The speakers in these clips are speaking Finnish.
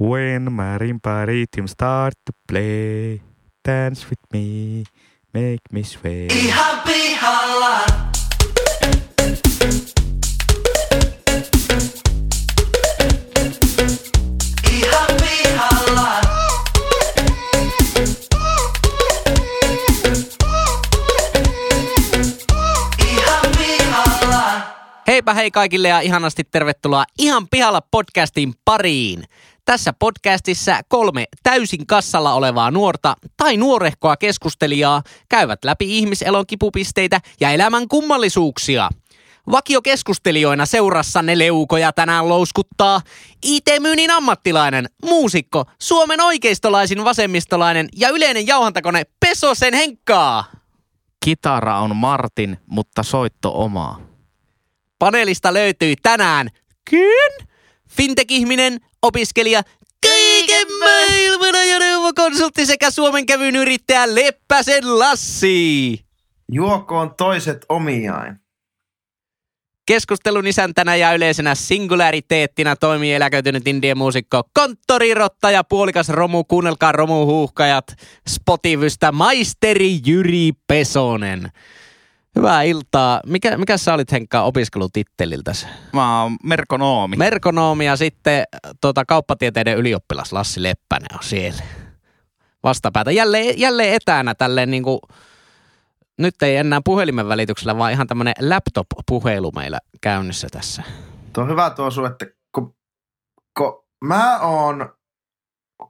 When marimba rhythm start to play, dance with me, make me sway. Ihan pihalla. Ihan pihalla. Ihan pihalla. Heipä hei kaikille ja ihanasti tervetuloa Ihan pihalla podcastin pariin. Tässä podcastissa kolme täysin kassalla olevaa nuorta tai nuorehkoa keskustelijaa käyvät läpi ihmiselon kipupisteitä ja elämän kummallisuuksia. Vakiokeskustelijoina seurassanne leukoja tänään louskuttaa IT-myynnin ammattilainen, muusikko, Suomen oikeistolaisin vasemmistolainen ja yleinen jauhantakone Pesosen Henkkaa. Kitara on Martin, mutta soitto omaa. Paneelista löytyy tänään Kyn, fintech-ihminen, opiskelija, kaiken maailman ajoneuvokonsultti sekä Suomen kävyn yrittäjä Leppäsen Lassi. Juokoon toiset omiain. Keskustelun isäntänä ja yleisenä singulariteettina toimii eläköitynyt indien muusikko, konttorirotta ja puolikas romu, kuunnelkaa romuhuuhkajat, Spotivystä maisteri Jyri Pesonen. Hyvää iltaa. Mikä, mikä sä olit Henkka opiskelutitteliltäsi? Mä oon merkonoomi. Merkonoomi ja sitten tota, kauppatieteiden ylioppilas Lassi Leppänen on siellä. Vastapäätä. Jälleen, jälleen etänä tälleen niin kuin, nyt ei enää puhelimen välityksellä, vaan ihan tämmöinen laptop-puhelu meillä käynnissä tässä. Tuo on hyvä tuo sun, että kun, kun mä oon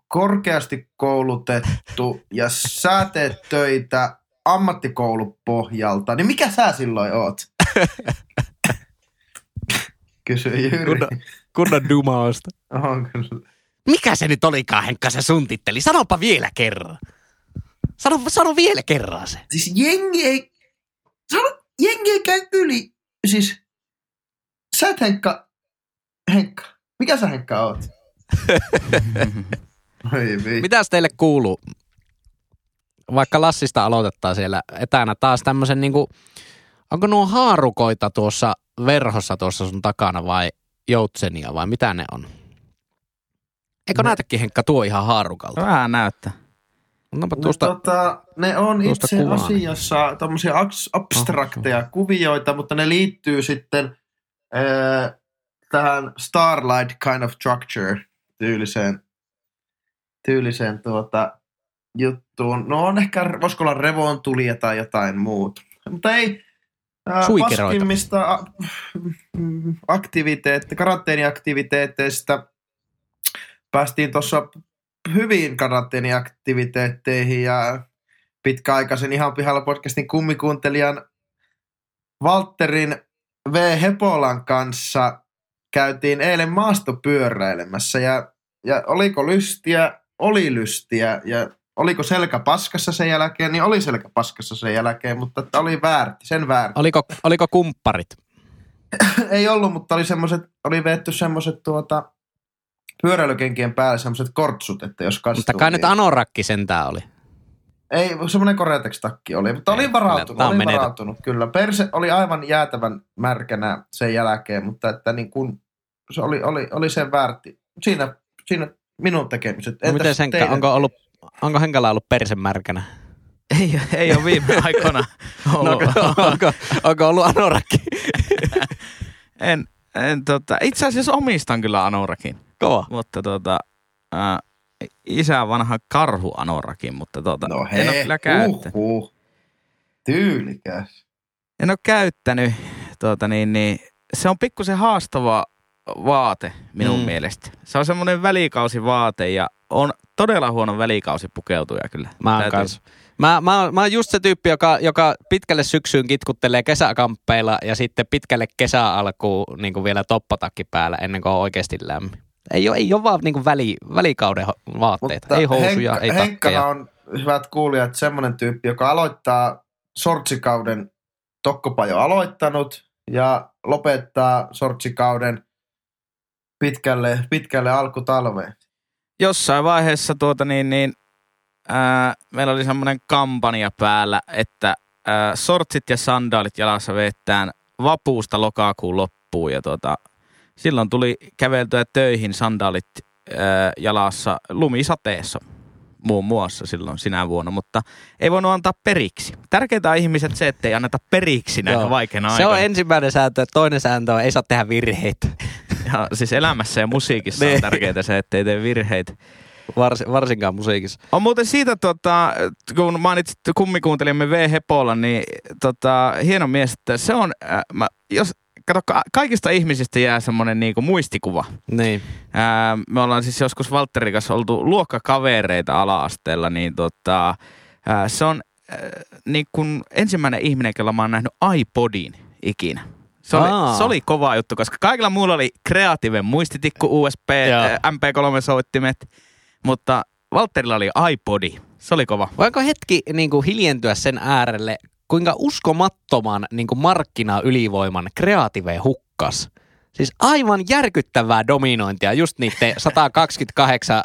korkeasti koulutettu ja sä teet töitä ammattikoulupohjalta, niin mikä sä silloin oot? Kysy Jyri. Kunnon, kunnon dumausta. On kyllä. Mikä se nyt olikaan, Henkka, se sun titteli? Sanopa vielä kerran. Sano, sano vielä kerran se. Siis jengi ei, sano, jengi ei käy yli. Siis sä et Henkka, Henkka, mikä sä Henkka oot? Oi. Mitäs teille kuuluu? Vaikka Lassista aloitetaan siellä etänä taas tämmöisen niinku, onko nuo haarukoita tuossa verhossa tuossa sun takana vai joutsenia vai mitä ne on? Eikö Ne- näytäkin Henkka tuo ihan haarukalta? Vähän näyttää. Annapa No, tuosta, tota, ne on tuosta itse kuvaa. asiassa tommosia aks- abstrakteja kuvioita, mutta ne liittyy sitten äh, tähän Starlight kind of structure tyyliseen, tyyliseen tuota, juttuun. No on ehkä, voisiko olla revontulia tai jotain muuta. Mutta ei paskimmista a- mm, aktiviteette, karanteeniaktiviteetteista päästiin tuossa hyviin karanteeniaktiviteetteihin ja pitkäaikaisen ihan pihalla podcastin kummikuuntelijan Valterin V. Hepolan kanssa käytiin eilen maastopyöräilemässä ja, ja oliko lystiä? Oli lystiä ja oliko selkä paskassa sen jälkeen, niin oli selkä paskassa sen jälkeen, mutta että oli väärti, sen väärti. oliko, oliko kumpparit? Ei ollut, mutta oli semmoset, oli veetty semmoset tuota, pyöräilykenkien päälle semmoset kortsut, että jos kastuu. Mutta kai nyt niin- anorakki sentään oli. Ei, semmoinen Koretex-takki oli, mutta Ei, olin varautunut, olin menetetty. varautunut, kyllä. Perse oli aivan jäätävän märkänä sen jälkeen, mutta että niin kun, se oli, oli, oli sen väärti. Siinä, siinä minun tekemiset. No miten teidän? onko, ollut, onko Henkalla ollut persen märkänä? Ei, ei ole viime aikoina No, ollut. onko, onko, onko ollut anorakki? en, en, tota, itse asiassa omistan kyllä anorakin, Kova. mutta tota, ää, isä vanha karhu anorakin, mutta tota, No en ole kyllä käyttänyt. uhuh. Tyylikäs. En ole käyttänyt, tuota, niin, niin, se on pikkusen haastava vaate minun mm. mielestä. Se on semmoinen välikausivaate ja on todella huono välikausi pukeutuja kyllä. Mä oon kans. Mä, mä, oon- mä oon just se tyyppi, joka, joka pitkälle syksyyn kitkuttelee kesäkamppeilla ja sitten pitkälle kesäalkuun niin kuin vielä toppatakki päällä ennen kuin on oikeasti lämmin. Ei ole, ei ole vaan niin kuin väli, välikauden vaatteita. ei housuja, Henkka, ei Henkkana takkeja. on, hyvät kuulijat, semmoinen tyyppi, joka aloittaa sortsikauden, Tokkopa jo aloittanut, ja lopettaa sortsikauden pitkälle, pitkälle alkutalveen. Jossain vaiheessa tuota niin, niin ää, meillä oli semmoinen kampanja päällä, että ää, sortsit ja sandaalit jalassa vettään vapuusta lokakuun loppuun ja tuota, silloin tuli käveltyä töihin sandaalit ää, jalassa lumisateessa muun muassa silloin sinä vuonna, mutta ei voinut antaa periksi. Tärkeintä on ihmiset se, että ei anneta periksi näinä Joo. vaikeina Se aikoina. on ensimmäinen sääntö. Toinen sääntö on, ei saa tehdä virheitä. Ja siis elämässä ja musiikissa on Niin. tärkeintä se, ettei tee virheitä. Vars, varsinkaan musiikissa. On muuten siitä, tota, kun mainitsit kummikuuntelijamme V. Hepola, niin tota, hieno mies, että se on, äh, mä, jos, kato, ka- kaikista ihmisistä jää semmoinen niinku muistikuva. Niin. Ää, me ollaan siis joskus Valtterin kanssa oltu luokkakavereita ala-asteella, niin tota, ää, se on ää, niin kuin ensimmäinen ihminen, jolla mä oon nähnyt iPodin ikinä. Se oli, Aa. se oli kova juttu, koska kaikilla muulla oli kreatiivinen muistitikku, USB, Joo. ää, MP3-soittimet, mutta Valtterilla oli iPodi. Se oli kova. Voinko hetki niin kuin hiljentyä sen äärelle, kuinka uskomattoman niin kuin markkinaylivoiman kreative hukkas? Siis aivan järkyttävää dominointia just niiden 128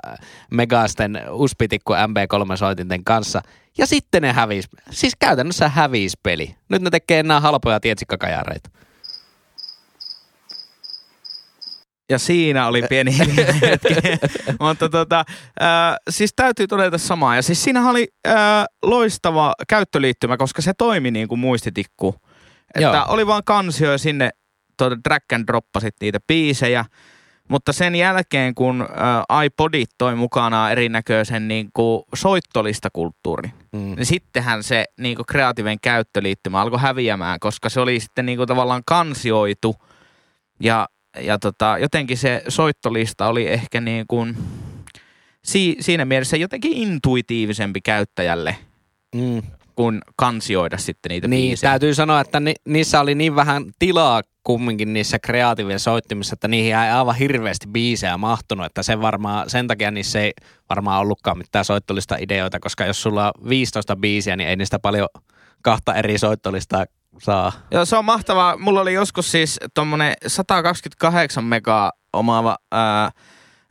megasten uspitikku MP3-soitinten kanssa. Ja sitten ne hävis. Siis käytännössä hävis peli. Nyt ne tekee enää halpoja tietsikkakajareita. Ja siinä oli pieni hetki. Mutta tota, äh, siis täytyy todeta samaa. Ja siis siinä oli äh, loistava käyttöliittymä, koska se toimi niin kuin muistitikku. Että Joo. oli vaan kansio ja sinne tuota, drag and droppasit niitä biisejä. Mutta sen jälkeen, kun äh, iPodit toi mukanaan erinäköisen niin kuin soittolistakulttuurin, Mm. niin sittenhän se niin kuin kreatiivinen käyttöliittymä alkoi häviämään, koska se oli sitten niin kuin tavallaan kansioitu ja, ja tota, jotenkin se soittolista oli ehkä niin kuin, si, siinä mielessä jotenkin intuitiivisempi käyttäjälle Mm. kuin kansioida sitten niitä Niin, biisejä. täytyy sanoa, että ni, niissä oli niin vähän tilaa kumminkin niissä kreatiivien soittimissa, että niihin ei aivan hirveästi biisejä mahtunut, että sen, varmaan, sen takia niissä ei varmaan ollutkaan mitään soittolista ideoita, koska jos sulla on 15 biisiä, niin ei niistä paljon kahta eri soittolistaa saa. Joo, se on mahtavaa. Mulla oli joskus siis tommonen 128 megaa omaava ää,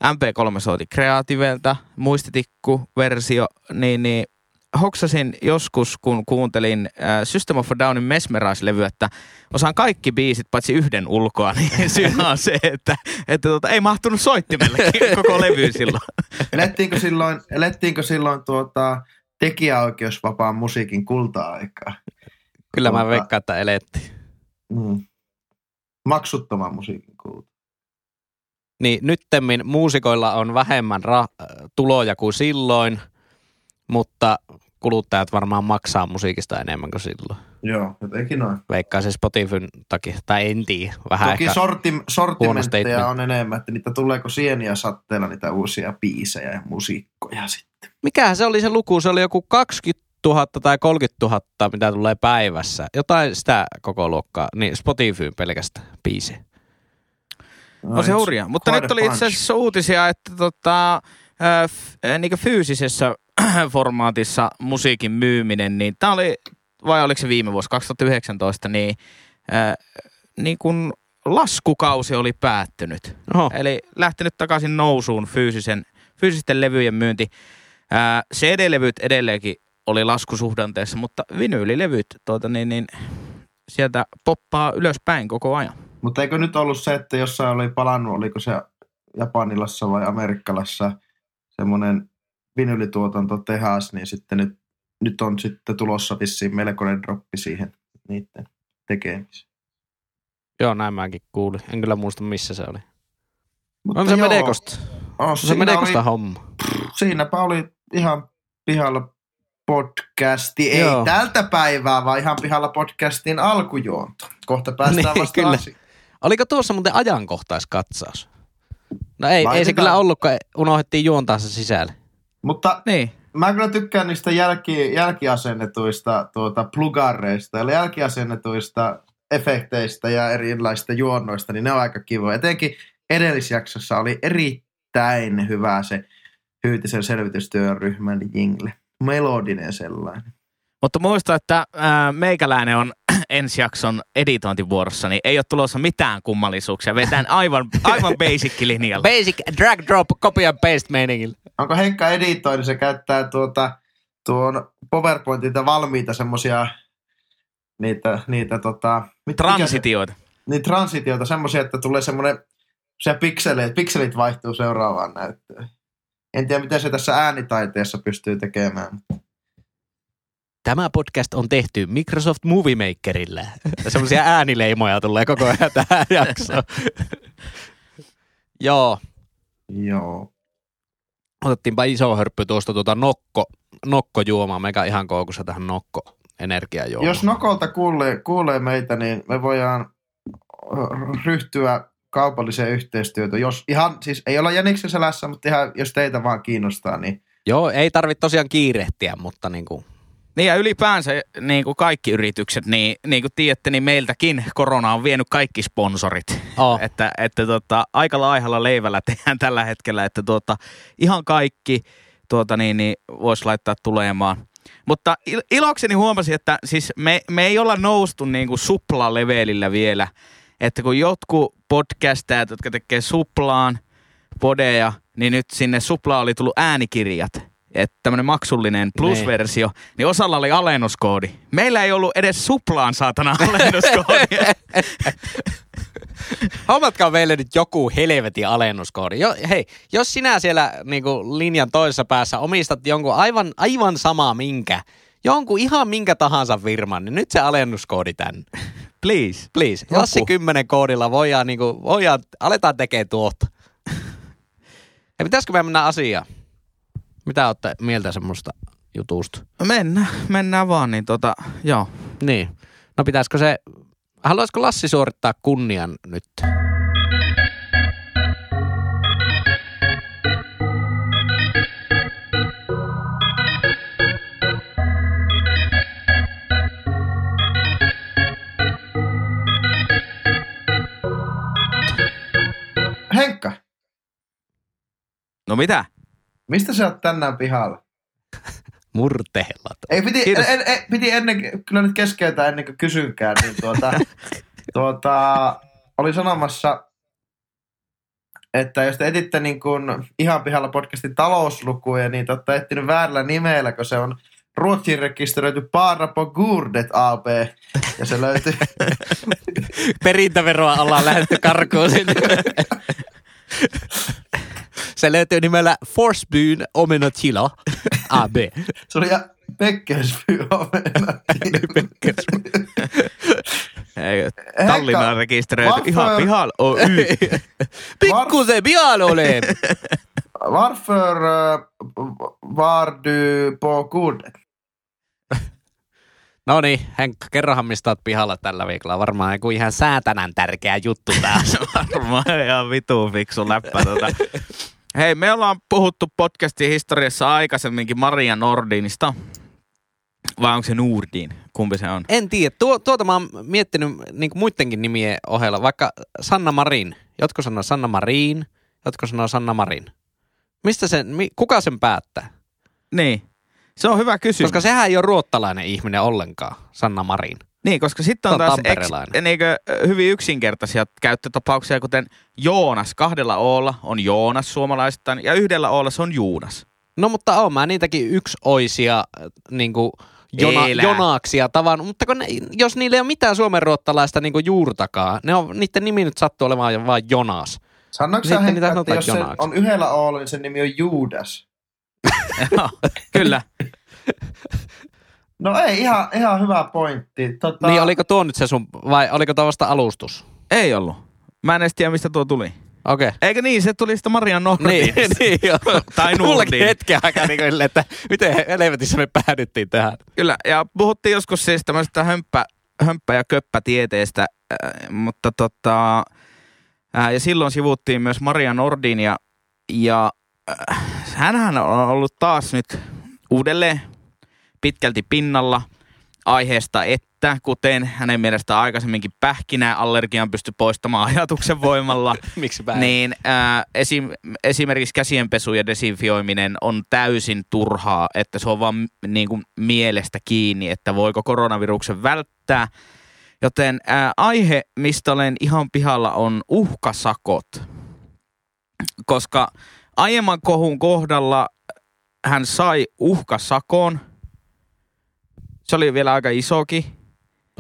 MP3-soiti Creativelta, muistitikku-versio, niin, niin hoksasin joskus, kun kuuntelin ää, System of a Downin Mesmerize-levyä, että osaan kaikki biisit paitsi yhden ulkoa, niin syynä on se, että, että tota, ei mahtunut soittimelle koko levy silloin. Elettiinkö silloin, elettiinkö silloin tuota, tekijäoikeusvapaan musiikin kulta-aikaa? Kyllä mä Tuota- veikkaan, että elettiin. Mm. Maksuttoman musiikin kulta. Niin nyttemmin muusikoilla on vähemmän ra- tuloja kuin silloin, mutta kuluttajat varmaan maksaa musiikista enemmän kuin silloin. Joo, jotenkin noin. Veikkaa se Spotifyn takia, tai en tiedä, vähän Toki ehkä. sorti, sortimentteja on enemmän, että niitä tuleeko sieniä satteella niitä uusia biisejä ja musiikkoja sitten. Mikähän se oli se luku? Se oli joku 20 000 tai 30 000, mitä tulee päivässä. Jotain sitä koko luokkaa. Niin Spotifyn pelkästään biisejä. On se hurjaa. Mutta nyt oli itse asiassa uutisia, että tota, äh, f- äh, niin fyysisessä formaatissa musiikin myyminen, niin tämä oli, vai oliko se viime vuosi, 2019, niin, äh, niin kun laskukausi oli päättynyt. Oho. Eli lähtenyt takaisin nousuun fyysisen, fyysisten levyjen myynti. Ää, CD-levyt edelleenkin oli laskusuhdanteessa, mutta vinyylilevyt tuota, niin, niin, sieltä poppaa ylöspäin koko ajan. Mutta eikö nyt ollut se, että jossain oli palannut, oliko se Japanilassa vai Amerikkalassa semmoinen vinylituotantotehas, niin sitten nyt, nyt on sitten tulossa vissiin melkoinen droppi siihen niiden tekemiseen. Joo, näin mäkin kuulin. En kyllä muista, missä se oli. Mutta On se joo, Medekosta. On, On se siinä Medekosta oli, homma. siinäpä oli ihan pihalla podcasti. Ei Joo. tältä päivää, vaan ihan pihalla podcastin alkujuonto. Kohta päästään Niin, vasta kyllä. asiaan. Oliko tuossa muuten ajankohtaiskatsaus? No ei, ei se kyllä ollutkaan. Unohdettiin juontaa se sisälle. Mutta Niin. Mä kyllä tykkään niistä jälki, jälkiasennetuista tuota, plugareista, eli jälkiasennetuista efekteistä ja erilaisista juonnoista, niin ne on aika kivoja. Etenkin edellisjaksossa oli erittäin hyvä se Hyytisen selvitystyöryhmän jingle. Melodinen sellainen. Mutta muista, että ää, meikäläinen on ensi jakson editointivuorossa, niin ei ole tulossa mitään kummallisuuksia. Vetään aivan, aivan basic linjalla. Basic drag drop copy and paste meiningillä. Onko Henkka editoi, niin se käyttää tuota, tuon PowerPointilta valmiita semmosia niitä, niitä tota, mit- mikä se- Transitioita. niin transitioita semmoisia, että tulee semmoinen se pikselit, pikselit vaihtuu seuraavaan näyttöön. En tiedä, miten se tässä äänitaiteessa pystyy tekemään. Tämä podcast on tehty Microsoft Movie Makerillä. Semmoisia äänileimoja tulee koko ajan tähän jaksoon. Joo, Joo. otettiinpa iso hörppy tuosta tuota nokko, nokkojuomaa. Meikä ihan koukussa tähän nokko energiajuomaan. Jos Nokolta kuulee, kuulee meitä, niin me voidaan ryhtyä kaupalliseen yhteistyötä. Jos ihan, siis ei olla Jäniksen selässä, mutta ihan, jos teitä vaan kiinnostaa, niin Joo, ei tarvitse tosiaan kiirehtiä, mutta niin kuin, Niin ja ylipäänsä niin kuin kaikki yritykset, niin, niin kuin tiedätte, niin meiltäkin korona on vienyt kaikki sponsorit. Oh. Että, että tota, aika laihalla leivällä tehdään tällä hetkellä, että tuota, ihan kaikki tuota, niin, niin, voisi laittaa tulemaan. Mutta il- ilokseni huomasin, että siis me, me ei olla noustu niin kuin suplalevelillä vielä. Että kun jotkut podcastajat, jotka tekee suplaan podeja, niin nyt sinne suplaan oli tullut äänikirjat. Että tämmöinen maksullinen plusversio, niin osalla oli alennuskoodi. Meillä ei ollut edes suplaan saatana alennuskoodi. Hommatkaa meille nyt joku helvetin alennuskoodi. Jo, hei, jos sinä siellä niin kuin linjan toisessa päässä omistat jonkun aivan, aivan sama minkä, jonkun ihan minkä tahansa firman, niin nyt se alennuskoodi tänne. Please. Please. Joku. Lassi 10 koodilla voidaan, niin kuin, voidaan aletaan tekemään tuota. Ja pitäisikö me mennä asiaan? Mitä olette mieltä semmoista jutusta? Mennään, mennään vaan, niin tota, joo. Niin. No pitäisikö se, haluaisiko Lassi suorittaa kunnian nyt? Henkka, No mitä? mistä sä oot tänään pihalla? Murteella. Ei, piti, Kiitos. en, en, piti ennen, kyllä nyt keskeytää ennen kuin kysynkään, niin tuota, tuota, oli sanomassa, että jos te etitte niin kuin ihan pihalla podcastin talouslukuja, niin te olette etsinyt väärällä nimellä, kun se on Ruotsiin rekisteröity Para på Gurdet AB, ja se löytyy, Perintäveroa ollaan lähdetty karkuun sinne. Se löytyy nimellä Forsbyn Omenotila AB. se oli ja Beckersby Ei, Tallinnaan rekisteröity varför- ihan pihalla Oy. Pikkusen pian ole. Varför var du på Gurdet? No niin, Henkka, kerrohan mistä oot pihalla tällä viikolla. Varmaan joku ihan säätänän tärkeä juttu taas. Varmaan ihan vitu fiksu läppä. Tota. Hei, me ollaan puhuttu podcastin historiassa aikaisemminkin Maria Nordinista. Vai onko se Nurdin? Kumpi se on? en tiedä. Tuo, tuota mä oon miettinyt niin muidenkin nimien ohella. Vaikka Sanna Marin. Jotkut sanoo Sanna Marin, jotkut sanoo Sanna Marin. Mistä sen, kuka sen päättää? Niin. Se on hyvä kysymys. Koska sehän ei ole ruottalainen ihminen ollenkaan, Sanna Marin. Niin, koska sitten on taas eks, niinkö, hyvin yksinkertaisia käyttötapauksia, kuten Joonas. Kahdella Oolla on Joonas suomalaisittain ja yhdellä Oolla se on Juunas. No mutta on mä niitäkin yksioisia niin kuin jona, Elää. jonaaksia tavan, mutta kun ne, jos niillä ei ole mitään suomenruottalaista niin kuin juurtakaan, ne on, niiden nimi nyt sattuu olemaan vain Jonas. Sanoitko sä, Henkka, että jos se on yhdellä Olla, niin sen nimi on Juudas? Joo, Kyllä. No ei, ihan, ihan hyvä pointti. Tota, Niin oliko tuo nyt se sun, vai oliko tuo vasta alustus? Ei ollut. Mä en edes tiedä, mistä tuo tuli. Okei. Okay. Eikö niin? Se tuli sitä Marian Nordin. Niin, niin joo. Tai Nordin. hetken aikaa niin kuin, että miten helvetissä me päädyttiin tähän. Kyllä, ja puhuttiin joskus siis tämmöisestä hömppä, hömppä- ja köppätieteestä, äh, mutta tota, äh, ja silloin sivuttiin myös Maria Nordinia, ja äh, hänhän on ollut taas nyt uudelleen pitkälti pinnalla aiheesta, että kuten hänen mielestä aikaisemminkin pähkinäallergian pysty poistamaan ajatuksen voimalla, Miksi päin? niin äh, esim, esimerkiksi käsienpesu ja desinfioiminen on täysin turhaa, että se on vaan niin kuin mielestä kiinni, että voiko koronaviruksen välttää. Joten äh, aihe, mistä olen ihan pihalla, on uhkasakot. Koska aiemman kohun kohdalla hän sai uhkasakon. Se oli vielä aika isoki.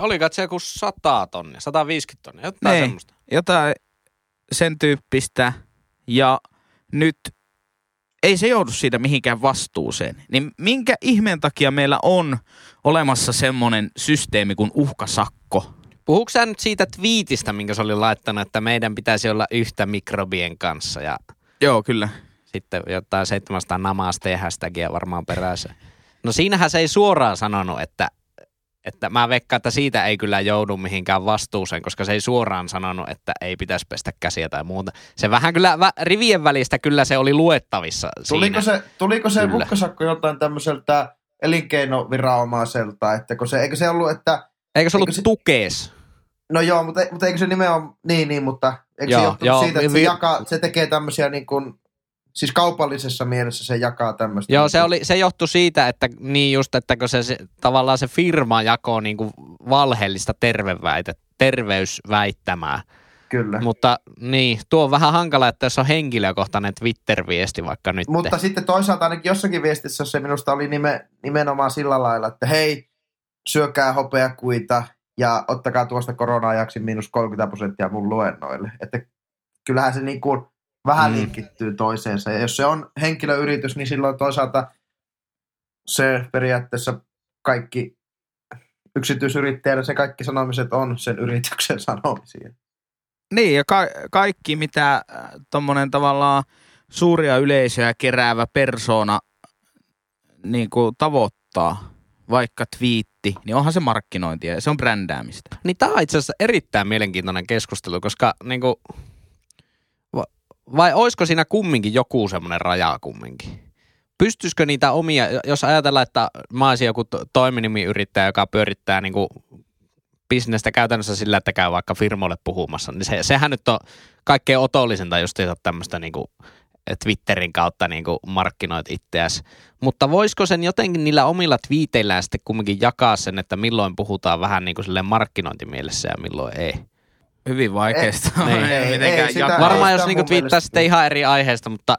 Oliko se joku 100 tonnia, 150 tonnia, jotain Niin. semmoista. jotain sen tyyppistä ja nyt ei se joudu siitä mihinkään vastuuseen. Niin minkä ihmeen takia meillä on olemassa semmoinen systeemi kuin uhkasakko? Puhuuko sä nyt siitä twiitistä, minkä se oli laittanut, että meidän pitäisi olla yhtä mikrobien kanssa ja Joo, kyllä. sitten jotain 700 namaste hashtagia varmaan perässä. No siinähän se ei suoraan sanonut, että, että mä veikkaan, että siitä ei kyllä joudu mihinkään vastuuseen, koska se ei suoraan sanonut, että ei pitäisi pestä käsiä tai muuta. Se vähän kyllä, vä, rivien välistä kyllä se oli luettavissa Tuliko siinä. se, tuliko se Kyllä. uhkasakko jotain tämmöiseltä elinkeinoviranomaiselta, että kun se, eikö se ollut, että Eikö se ollut eikö se- tukees? No joo, mutta, mutta eikö se nimenomaan, niin niin, mutta eikö Joo, se johtunut joo, siitä, että se, vi- jakaa, se tekee tämmöisiä niin kuin, siis kaupallisessa mielessä se jakaa tämmöistä. Joo, niin se, oli, se johtui siitä, että niin just, että kun se, se tavallaan se firma jakoo niin kuin valheellista terveväite, terveysväittämää. Kyllä. Mutta niin, tuo on vähän hankala, että jos on henkilökohtainen Twitter-viesti vaikka nyt. Mutta sitten toisaalta ainakin jossakin viestissä se minusta oli nime, nimenomaan sillä lailla, että hei, syökää hopeakuita ja ottakaa tuosta korona-ajaksi miinus 30 prosenttia mun luennoille. Että kyllähän se niin kuin vähän Mm. linkittyy toiseensa. Ja jos se on henkilöyritys, niin silloin toisaalta se periaatteessa kaikki yksityisyrittäjänä se kaikki sanomiset on sen yrityksen sanomisia. Niin, ja ka- kaikki mitä tuommoinen tavallaan suuria yleisöjä keräävä persona niin kuin tavoittaa, vaikka twiitti, niin onhan se markkinointia ja se on brändäämistä. Niin tämä on itse asiassa erittäin mielenkiintoinen keskustelu, koska niinku, va, vai olisiko siinä kumminkin joku semmoinen raja kumminkin? Pystyisikö niitä omia, jos ajatellaan, että mä olisin joku to- toiminimiyrittäjä, joka pyörittää niinku bisnestä käytännössä sillä, että käy vaikka firmoille puhumassa, niin se, sehän nyt on kaikkein otollisinta just tämmöistä niinku Twitterin kautta niinku markkinoit itseäsi. Mutta voisiko sen jotenkin niillä omilla twiiteillään sitten kumminkin jakaa sen, että milloin puhutaan vähän niin kuin silleen markkinointimielessä ja milloin ei? Hyvin vaikeasta. Niin. Ei, Ei, mitenkään ei sitä-. Varmaan ei jos niinku twiittaa sitten ihan eri aiheesta, mutta,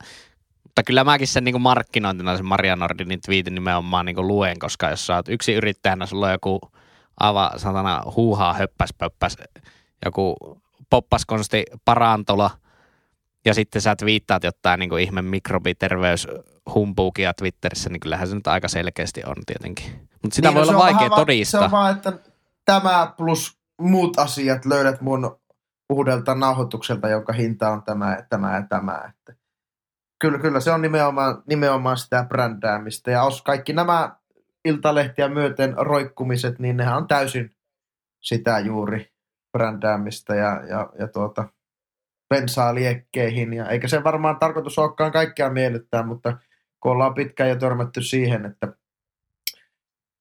mutta kyllä mäkin sen niinku markkinointina sen Maria Nordinin twiitin nimenomaan niinku luen, koska jos sä oot yksi yrittäjänä, sulla on joku aivan satana huuhaa höppäs pöppäs, joku poppaskonsti parantola, ja sitten sä twiittaat jotain niinku ihme mikrobiterveyshumpuukia Twitterissä, niin kyllähän se nyt aika selkeästi on tietenkin. Mutta sitä Niin, voi no olla vaikea todistaa. Se on vaan, että tämä plus muut asiat löydät mun uudelta nauhoitukselta, jonka hinta on tämä, tämä ja tämä. Että kyllä, kyllä se on nimenomaan, nimenomaan sitä brändäämistä. Ja os, kaikki nämä iltalehtiä myöten roikkumiset, niin nehän on täysin sitä juuri brändäämistä ja, ja, ja tuota, bensaa liekkeihin. Ja eikä se varmaan tarkoitus olekaan kaikkea miellyttää, mutta kun ollaan pitkään jo törmätty siihen, että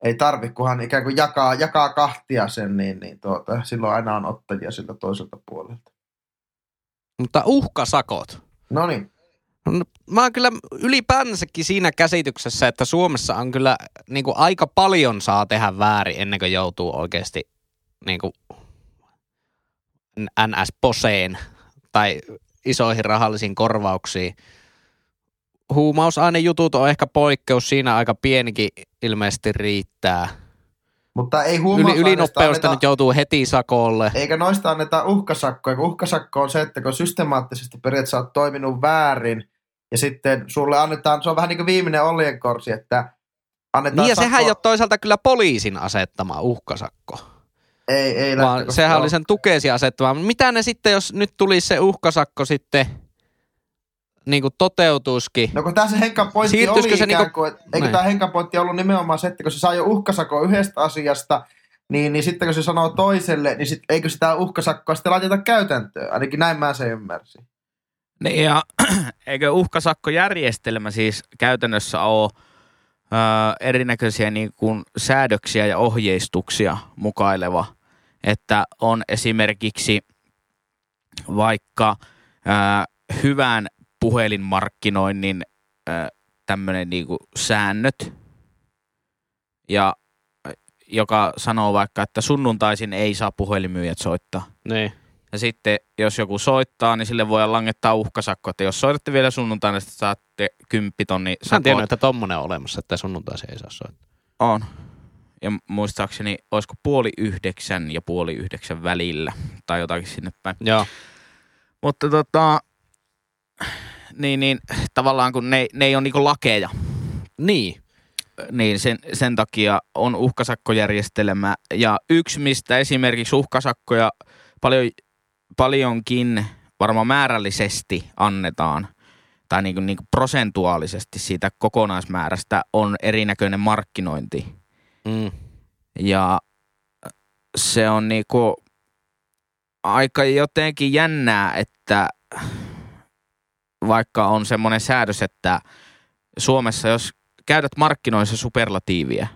ei tarvi, kunhan ikään kuin jakaa, jakaa kahtia sen, niin, niin tuota, silloin aina on ottajia siltä toiselta puolelta. Mutta uhkasakot. No niin, No, mä oon kyllä ylipäänsäkin siinä käsityksessä, että Suomessa on kyllä niin kuin aika paljon saa tehdä väärin ennen kuin joutuu oikeasti niin kuin NS-poseen tai isoihin rahallisiin korvauksiin. Huumausainejutut on ehkä poikkeus, siinä aika pienikin ilmeisesti riittää. mutta ei Yli, ylinopeusta nyt joutuu heti sakolle. eikä noista anneta uhkasakkoja, kun uhkasakko on se, että kun systemaattisesti periaatteessa olet toiminut väärin, ja sitten sulle annetaan, se on vähän niin kuin viimeinen oljenkorsi, että annetaan Niin ja sehän ei ole toisaalta kyllä poliisin asettama uhkasakko. Ei, ei vaan sehän oli sen tukeesi asettava. Mitä ne sitten, jos nyt tulisi se uhkasakko sitten niin kuin toteutuisikin? No kun tässä Henkan pointti Siirtyisikö oli se ikään niinku- kuin, että- eikö tämä Henkan pointti ollut nimenomaan se, että kun se saa jo uhkasakon yhdestä asiasta, niin, niin sitten kun se sanoo toiselle, niin sit, eikö sitä uhkasakkoa sitten laiteta käytäntöön? Ainakin näin mä sen ymmärsin. Niin ja eikö uhkasakkojärjestelmä siis käytännössä ole erinäköisiä niin kuin säädöksiä ja ohjeistuksia mukaileva, että on esimerkiksi vaikka ö, hyvän puhelinmarkkinoinnin tämmöinen niin kuin säännöt, ja joka sanoo vaikka, että sunnuntaisin ei saa puhelinmyyjät soittaa. Niin. Ja sitten jos joku soittaa, niin sille voi langettaa uhkasakko, että jos soitatte vielä sunnuntaina, sitten saatte kymppitonni Mä en tiennyt, että tommonen on olemassa, että sunnuntaisin ei saa soittaa. On. Ja muistaakseni, olisiko puoli yhdeksän ja puoli yhdeksän välillä, tai jotakin sinne päin. Joo. Mutta tota, niin, niin, tavallaan kun ne, ne ei ole niinku lakeja, Niin. niin sen, sen takia on uhkasakkojärjestelmä. Ja yksi, mistä esimerkiksi uhkasakkoja paljon, paljonkin varmaan määrällisesti annetaan, tai niin kuin, niin kuin prosentuaalisesti siitä kokonaismäärästä, on erinäköinen markkinointi. Mm. Ja se on niinku aika jotenkin jännää, että vaikka on semmoinen säädös, että Suomessa jos käytät markkinoissa superlatiivia,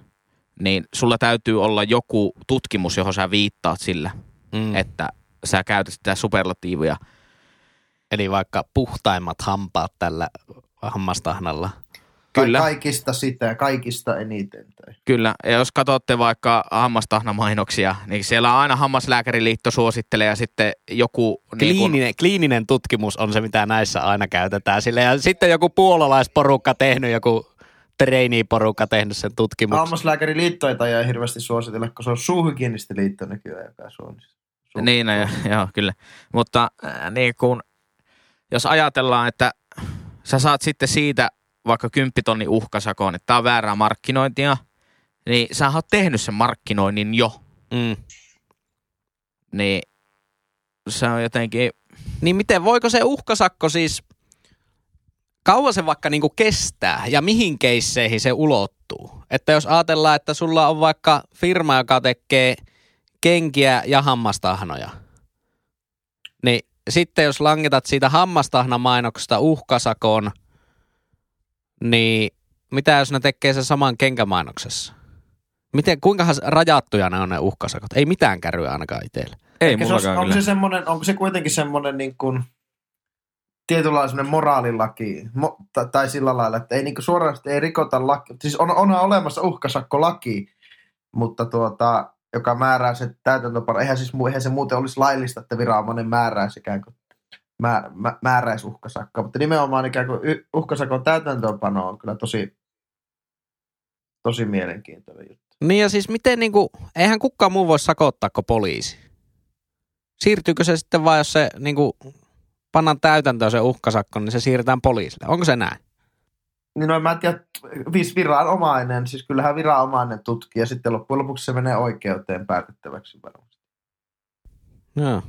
niin sulla täytyy olla joku tutkimus, johon sä viittaat sillä, Mm. että sä käytät sitä superlatiivia. Eli vaikka puhtaimmat hampaat tällä hammastahnalla. Kyllä. Ka- kaikista sitä, kaikista eniten. Tai. Kyllä, ja jos katsotte vaikka hammastahnamainoksia, niin siellä aina hammaslääkäriliitto suosittelee ja sitten joku... Niin kun, Kliininen, kliininen tutkimus on se, mitä näissä aina käytetään. Sille, ja sitten joku puolalaisporukka tehnyt, joku trainee-porukka tehnyt sen tutkimuksen. Hammaslääkäriliitto ei tajaa hirveästi suositella, kun se on suuhygienistiliitto nykyään, joka on Su- Niin, no, joo, joo, kyllä. Mutta äh, niin kun, jos ajatellaan, että sä saat sitten siitä vaikka 10 tonni uhkasakon, että tämä on väärää markkinointia, niin sä oot tehnyt sen markkinoinnin jo. Mm. Niin se on jotenkin, Niin miten, voiko se uhkasakko siis, kauan se vaikka niinku kestää ja mihin keisseihin se ulottuu? Että jos ajatellaan, että sulla on vaikka firma, joka tekee kenkiä ja hammastahnoja, niin sitten jos langetat siitä hammastahnamainoksesta uhkasakon, niin mitä jos ne tekee sen saman kenkämainoksessa? Miten, kuinka rajattuja ne on ne uhkasakot? Ei mitään kärryä ainakaan itselle. ei Ehkä se mullakaan on, onko se, semmoinen, onko se kuitenkin semmoinen niin kuin, tietynlainen moraalilaki, mo, tai, tai sillä lailla, että ei niin suorasti ei rikota laki. Siis on, onhan olemassa uhkasakkolaki, mutta tuota, joka määrää se täytäntöpano. Eihän, siis, eihän se muuten olisi laillista, että viranomainen määräisi ikään kuin mä, mä, määräisi mutta nimenomaan ikään kuin uhkasakon täytäntöönpano on kyllä tosi, tosi mielenkiintoinen juttu. Niin ja siis miten niinku, eihän kukaan muu voi sakottaa kuin poliisi. Siirtyykö se sitten vaan, jos se niinku, pannaan täytäntöön se uhkasakko, niin se siirretään poliisille. Onko se näin? Niin no, mä en tiedä, vis viranomainen, siis kyllähän viranomainen tutkii ja sitten loppujen lopuksi se menee oikeuteen päätettäväksi varmasti. Joo.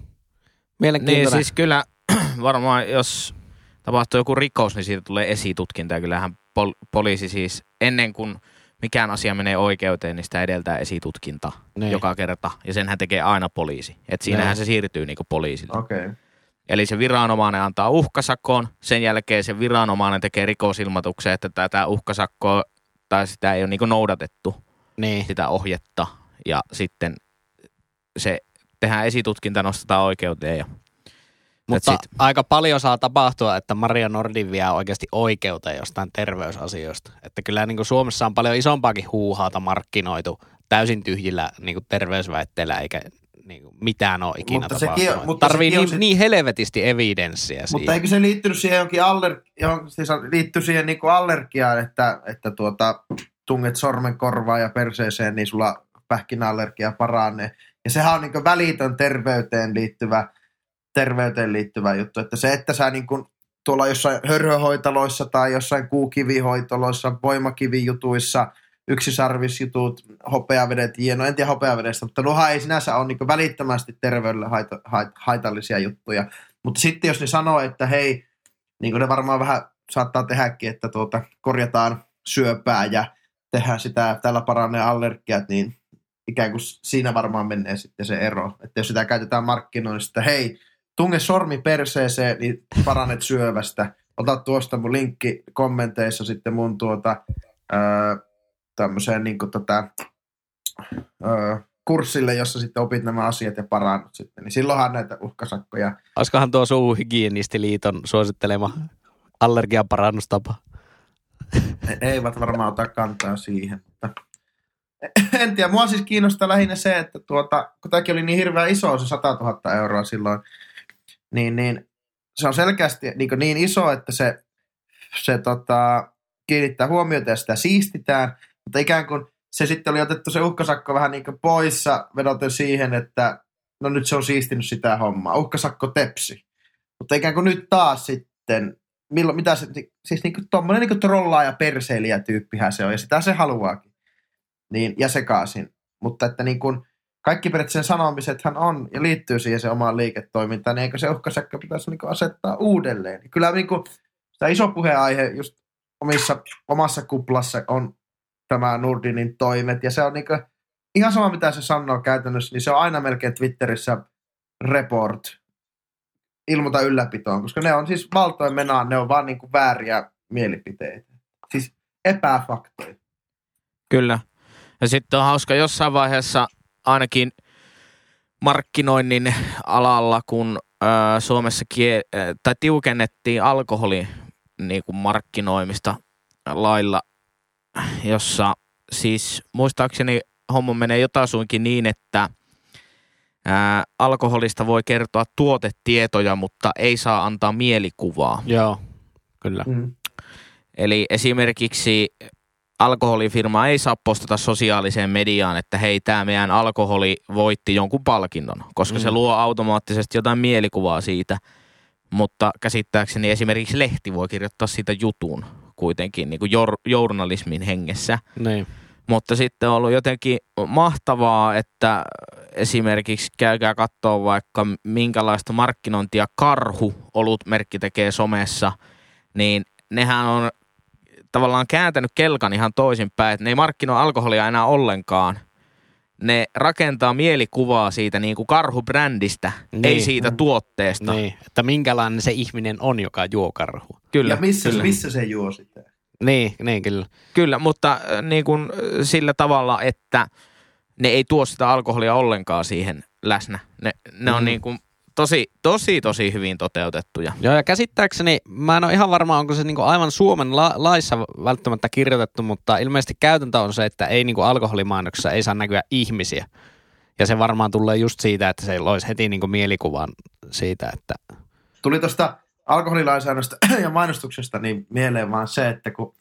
Niin siis kyllä varmaan, jos tapahtuu joku rikos, niin siitä tulee esitutkinta. Ja kyllähän pol- poliisi siis ennen kuin mikään asia menee oikeuteen, niin sitä edeltää esitutkinta Niin. joka kerta. Ja senhän tekee aina poliisi. Et siinähän Niin. se siirtyy niinku poliisille. Okei. Okay. Eli se viranomainen antaa uhkasakon, sen jälkeen se viranomainen tekee rikosilmoituksen, että tätä uhkasakkoa tai sitä ei ole niinku noudatettu, niin. sitä ohjetta. Ja sitten se tehdään esitutkinta, nostetaan oikeuteen ja Mutta aika paljon saa tapahtua, että Maria Nordin vie oikeasti oikeuteen jostain terveysasioista. Että kyllä niin kuin Suomessa on paljon isompaakin huuhaata markkinoitu täysin tyhjillä niin kuin terveysväitteillä, eikä niin kuin mitään ole ikinä Mutta sekin tapahtunut. mutta Tarvii sekin niin, se- niin helvetisti evidenssiä Mutta siihen. eikö se liittynyt siihen jonkin aller, johon, siis liittyy siihen niinku allergiaan, että, että tuota, tunget sormen korvaan ja perseeseen, niin sulla pähkinäallergia paranee. Ja sehän on niinku välitön terveyteen liittyvä, terveyteen liittyvä juttu. Että se, että sä niinku tuolla jossain hörhöhoitaloissa tai jossain kuukivihoitoloissa, voimakivijutuissa, yksisarvisjutut, hopeavedet, no en tiedä hopeavedestä, mutta nuohan ei sinänsä ole niinku välittömästi terveydelle haita, hait, haitallisia juttuja. Mutta sitten jos ne sanoo, että hei, niin kuin ne varmaan vähän saattaa tehdäkin, että tuota, korjataan syöpää ja tehdään sitä, tällä paranee allergiat, niin ikään kuin siinä varmaan menee sitten se ero. Että jos sitä käytetään markkinoinnissa, että hei, tunge sormi perseeseen, niin parannet syövästä. Ota tuosta mun linkki kommenteissa sitten mun tuota, öö, tämmöiseen niin kuin tota, öö, kurssille, jossa sitten opit nämä asiat ja parannut sitten. Niin silloinhan näitä uhkasakkoja Olisikohan tuo Suuhygienistiliiton suosittelema allergian parannustapa? Eivät varmaan ota kantaa siihen. Mutta en tiedä, mua siis kiinnostaa lähinnä se, että tuota, kun tämäkin oli niin hirveän iso se 100 000 euroa silloin, niin, niin se on selkeästi niin, niin iso, että se, se tota, kiinnittää huomiota ja sitä siistitään, mutta ikään kuin se sitten oli otettu se uhkasakko vähän niin kuin poissa vedoten siihen, että no nyt se on siistinyt sitä hommaa. Uhkasakko tepsi. Mutta ikään kuin nyt taas sitten, milloin, mitä se, siis niinku tommonen niinku trollaaja perseilijä tyyppihän se on, ja sitä se haluaakin. Niin, ja sekaisin. Mutta että niin kuin, kaikki periaatteessa sen sanomisethan on ja liittyy siihen se omaan liiketoimintaan, niin eikö se uhkasäkkä pitäisi niin asettaa uudelleen. Kyllä niin kuin, tämä iso puheenaihe just omissa, omassa kuplassa on tämä Nurdinin toimet, ja se on niin kuin, ihan sama mitä se sanoo käytännössä, niin se on aina melkein Twitterissä report, ilmoita ylläpitoon, koska ne on siis valtoin menaan, ne on vaan niin kuin vääriä mielipiteitä. Siis epäfaktoja. Kyllä. Ja sitten on hauska jossain vaiheessa ainakin markkinoinnin alalla, kun Suomessa kie- tai tiukennettiin alkoholi niin kuin markkinoimista lailla, jossa siis muistaakseni homma menee jotaisuinkin niin, että ää, alkoholista voi kertoa tuotetietoja, mutta ei saa antaa mielikuvaa. Joo, kyllä. Mm. Eli esimerkiksi alkoholifirma ei saa postata sosiaaliseen mediaan, että hei, tämä meidän alkoholi voitti jonkun palkinnon, koska mm. se luo automaattisesti jotain mielikuvaa siitä. Mutta käsittääkseni esimerkiksi lehti voi kirjoittaa siitä jutun kuitenkin niin kuin jor- journalismin hengessä. Niin. Mutta sitten on ollut jotenkin mahtavaa, että esimerkiksi käykää katsoa vaikka minkälaista markkinointia Karhu olutmerkki tekee somessa, niin nehän on tavallaan kääntänyt kelkan ihan toisinpäin, että ne ei markkinoi alkoholia enää ollenkaan. Ne rakentaa mielikuvaa siitä niin kuin karhubrändistä, niin. ei siitä tuotteesta. Niin, että minkälainen se ihminen on, joka juo karhua. Kyllä, ja missä, kyllä. missä se juo sitä? Niin, niin kyllä. Kyllä, mutta äh, niin kuin äh, sillä tavalla, että ne ei tuo sitä alkoholia ollenkaan siihen läsnä. Ne, ne on Mm. niin kuin tosi, tosi, tosi hyvin toteutettuja. Joo, ja käsittääkseni, mä en ole ihan varma, onko se niinku aivan Suomen la- laissa välttämättä kirjoitettu, mutta ilmeisesti käytäntö on se, että ei niinku alkoholimainoksessa ei saa näkyä ihmisiä. Ja se varmaan tulee just siitä, että se loisi heti niinku mielikuvan siitä, että Tuli tuosta alkoholilainsäädännöstä ja mainostuksesta niin mieleen vaan se, että kun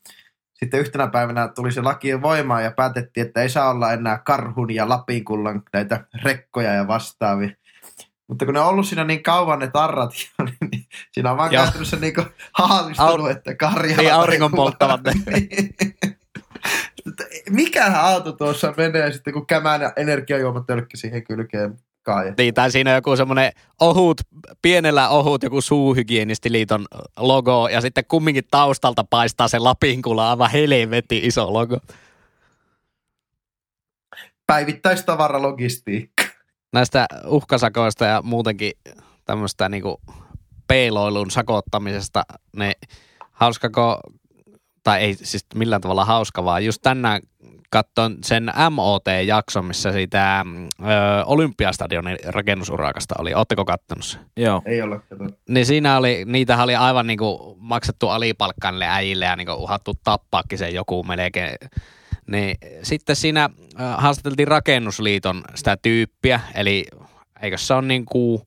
sitten yhtenä päivänä tuli se laki voimaan ja päätettiin, että ei saa olla enää karhun ja lapinkullan näitä rekkoja ja vastaavia. Mutta kun ne on ollut siinä niin kauan ne tarrat, niin, niin siinä on vaan Joo. käytännössä niin haavistunut, Au- että karja... Niin, auringon polttavat ne. Että Mikähän auto tuossa menee sitten, kun kämään energiajuomatölkki siihen kylkeen kaaja. Niin, tai siinä on joku semmoinen ohut, pienellä ohut joku suuhygienistiliiton logo, ja sitten kumminkin taustalta paistaa se Lapinkula aivan helvetin iso logo. Päivittäistavaralogistiikka. Näistä uhkasakoista ja muutenkin tämmöistä niinku peiloilun sakottamisesta, ne hauskako, tai ei siis millään tavalla hauska, vaan just tänään katson sen MOT-jakson, missä siitä ö, Olympiastadionin rakennusurakasta oli. Ootteko kattonut sen? Joo. Ei ole katsottu. Niin siinä oli, niitä oli aivan niinku maksettu alipalkkaan niille äijille ja niinku uhattu tappaakin sen joku melkein. Niin sitten siinä äh, haastateltiin rakennusliiton sitä tyyppiä, eli eikö se ole niinku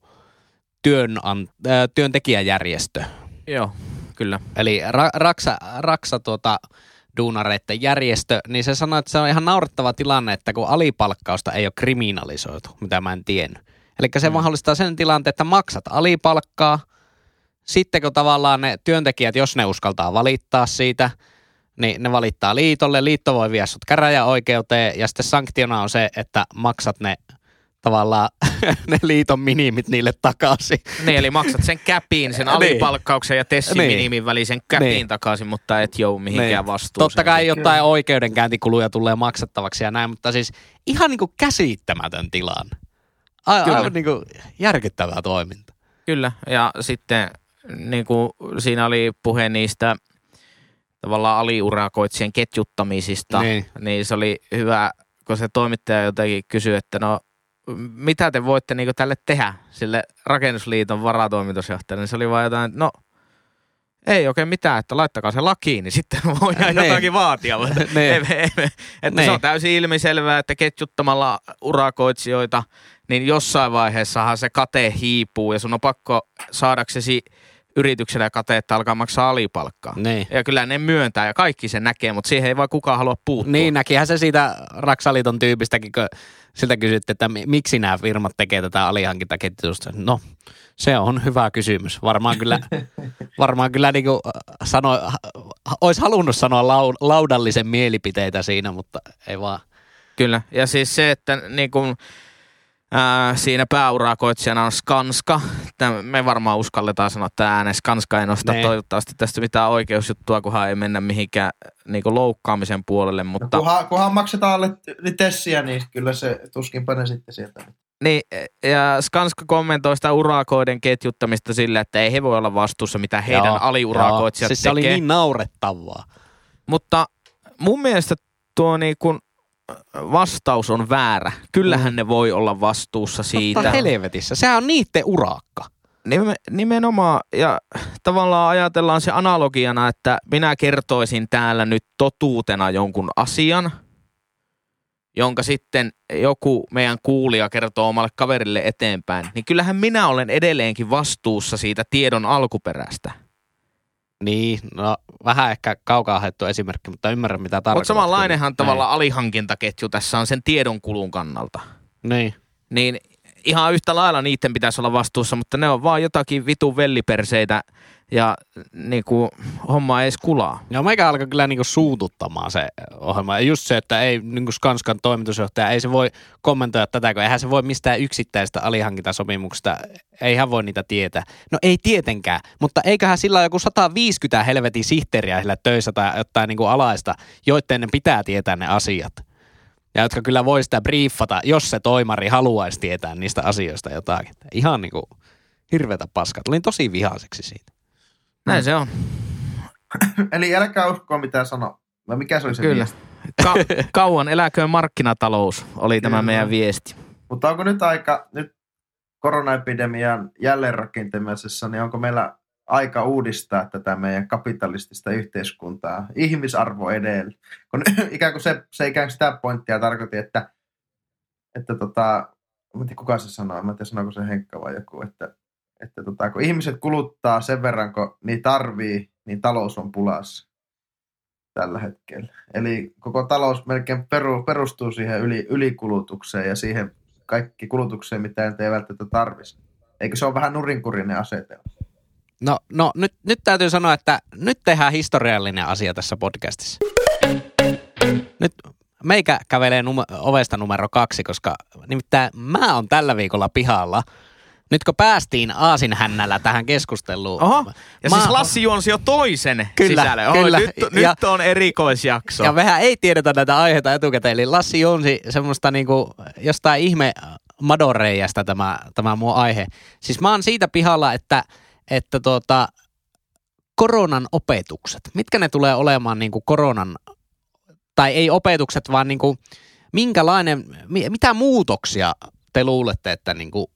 työn, äh, työntekijäjärjestö. Joo, kyllä. Eli ra- Raksa, Raksa tuota, duunareiden järjestö, niin se sanoi, että se on ihan naurettava tilanne, että kun alipalkkausta ei ole kriminalisoitu, mitä mä en tiennyt. Eli se mm. mahdollistaa sen tilanteen, että maksat alipalkkaa, sitten kun tavallaan ne työntekijät, jos ne uskaltaa valittaa siitä, niin ne valittaa liitolle, liitto voi viedä sut käräjäoikeuteen ja sitten sanktiona on se, että maksat ne tavallaan ne liiton minimit niille takaisin. Niin, eli maksat sen käpiin, sen Niin. alipalkkauksen ja Tessin Niin. minimin välisen käpiin Niin. takaisin, mutta et jou mihinkään Niin. vastuuseen. Totta kai jotain oikeudenkäyntikuluja tulee maksettavaksi ja näin, mutta siis ihan niinku käsittämätön tilanne. A- Kyllä. aivan niinku järkyttävää toiminta. Kyllä, ja sitten niin kuin siinä oli puhe niistä tavallaan aliurakoitsijan ketjuttamisista, Niin. niin se oli hyvä, kun se toimittaja jotenkin kysyi, että no mitä te voitte niin tälle tehdä, sille rakennusliiton varatoimitusjohtajalle, niin se oli vaan jotain, että no ei oikein mitään, että laittakaa se lakiin, niin sitten voidaan Niin. jotakin vaatia. Mutta Niin. ei, ei, ei, että se Niin. on täysin ilmiselvää, että ketjuttamalla urakoitsijoita, niin jossain vaiheessahan se kate hiipuu ja sun on pakko saadaksesi yrityksellä kate, että alkaa maksaa alipalkkaa. Niin. Ja kyllä ne myöntää ja kaikki sen näkee, mutta siihen ei vaan kukaan halua puuttua. Niin, näkihän se siitä Raksaliiton tyypistäkin, kun siltä kysyttiin, että mi- miksi nämä firmat tekee tätä alihankintaketjutusta. No, se on hyvä kysymys. Varmaan kyllä, varmaan kyllä niin kuin sano, olisi halunnut sanoa lau, laudallisen mielipiteitä siinä, mutta ei vaan. Kyllä. Ja siis se, että niin kun, ää, siinä pääurakoitsijana on Skanska. Tämä, me varmaan uskalletaan sanoa tämä ääneen. Skanska ei nosta Ne. toivottavasti tästä mitään oikeusjuttua, kunhan ei mennä mihinkään niin kuin loukkaamisen puolelle. No, Mutta kunhan, kunhan maksetaan alle tessiä, niin kyllä se tuskinpä ne sitten sieltä. Niin, ja Skanska kommentoi sitä urakoiden ketjuttamista sillä, että ei he voi olla vastuussa, mitä heidän Joo, aliurakoitsijat joo. siis se oli tekee. niin naurettavaa. Mutta mun mielestä tuo niin kun vastaus on väärä. Kyllähän ne voi olla vastuussa siitä. Mutta helvetissä, sehän on niitten urakka. Nime- nimenomaan, ja tavallaan ajatellaan se analogiana, että minä kertoisin täällä nyt totuutena jonkun asian, jonka sitten joku meidän kuulija kertoo omalle kaverille eteenpäin, niin kyllähän minä olen edelleenkin vastuussa siitä tiedon alkuperästä. Niin, no vähän ehkä kaukaa haettu esimerkki, mutta ymmärrän mitä tarkoittaa. Mutta samanlainenhan tavallaan alihankintaketju tässä on sen tiedon kulun kannalta. Niin. Niin ihan yhtä lailla niiden pitäisi olla vastuussa, mutta ne on vaan jotakin vitun velliperseitä ja niinku, homma ei edes kulaa. Joo, meikä alkoi kyllä niinku suututtamaan se ohjelma. Ja just se, että ei niinku Skanskan toimitusjohtaja, ei se voi kommentoida tätä, kun eihän se voi mistään yksittäistä alihankintasopimuksesta, ei hän voi niitä tietää. No ei tietenkään, mutta eiköhän sillä ole joku 150 helvetin sihteeriä sillä töissä tai jotain niinku alaista, joiden ne pitää tietää ne asiat. Ja jotka kyllä voi sitä briefata, jos se toimari haluaisi tietää niistä asioista jotakin. Ihan niinku hirveätä paskaa. Tulin tosi vihaiseksi siitä. Näin se on. Eli älkää uskoa mitä sano. Vai mikä se oli se Kyllä. viesti? Ka- kauan eläköön markkinatalous oli tämä Kyllä. meidän viesti. Mutta onko nyt aika, nyt koronaepidemian jälleenrakentamisessa, niin onko meillä aika uudistaa tätä meidän kapitalistista yhteiskuntaa ihmisarvo edellä? Kun ikään kuin se, se ikään kuin sitä pointtia tarkoitti, että, että tota, mä en tiedä kuka se sanoi, mä en tiedä sanoiko se Henkka vai joku, että, että tota, kun ihmiset kuluttaa sen verran, kun niin tarvii, niin talous on pulassa tällä hetkellä. Eli koko talous melkein peru, perustuu siihen yli, ylikulutukseen ja siihen kaikki kulutukseen, mitä ei välttämättä tarvisi. Eikö se ole vähän nurinkurinen asetelma? No, no nyt, nyt täytyy sanoa, että nyt tehdään historiallinen asia tässä podcastissa. Nyt meikä kävelee num- ovesta numero kaksi, koska nimittäin mä oon tällä viikolla pihalla. Nyt kun päästiin Aasinhännällä tähän keskusteluun. Oho, ja mä- siis Lassi juonsi jo toisen Kyllä, sisälle. Oho, kyllä. Nyt, Ja- nyt on erikoisjakso. Ja mehän ei tiedetä näitä aiheita etukäteen. Eli Lassi Jonsi semmoista niinku, jostain ihme madoreijasta tämä, tämä mun aihe. Siis mä oon siitä pihalla, että, että tuota, koronan opetukset, mitkä ne tulee olemaan niinku koronan, tai ei opetukset, vaan niinku, minkälainen, mi- mitä muutoksia te luulette, että niinku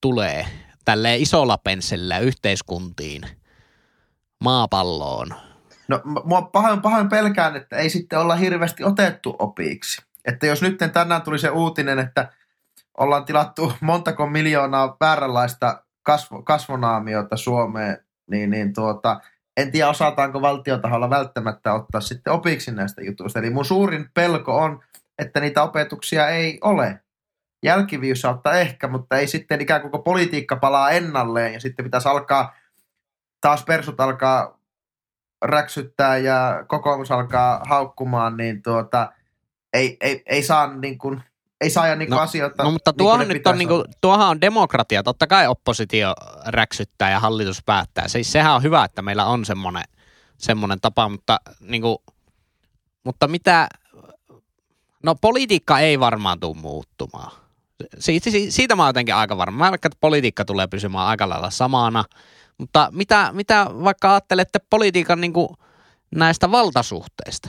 tulee tälle isolla penssellä yhteiskuntiin, maapalloon? No mua pahoin, pahoin pelkään, että ei sitten olla hirveästi otettu opiksi. Että jos nyt tänään tuli se uutinen, että ollaan tilattu montako miljoonaa vääränlaista kasvo, kasvonaamiota Suomeen, niin, niin tuota, en tiedä osataanko valtiotaholla välttämättä ottaa sitten opiksi näistä jutuista. Eli mun suurin pelko on, että niitä opetuksia ei ole. Jälkiviisautta ehkä, mutta ei sitten ikään kuin politiikka palaa ennalleen ja sitten pitäisi alkaa, taas persut alkaa räksyttää ja kokoomus alkaa haukkumaan, niin tuota, ei, ei, ei saa niin kuin, ei saa niin kuin No, asioita. No mutta niin tuohan ne nyt on, niinku, tuohan on demokratia. Totta kai oppositio räksyttää ja hallitus päättää. Siis sehän on hyvä, että meillä on semmoinen, semmoinen tapa, mutta, niinku, mutta mitä, no politiikka ei varmaan tule muuttumaan. Siitä, siitä mä oon jotenkin aika varma. Mä että politiikka tulee pysymään aika lailla samana, mutta mitä, mitä vaikka ajattelette politiikan niinku näistä valtasuhteista?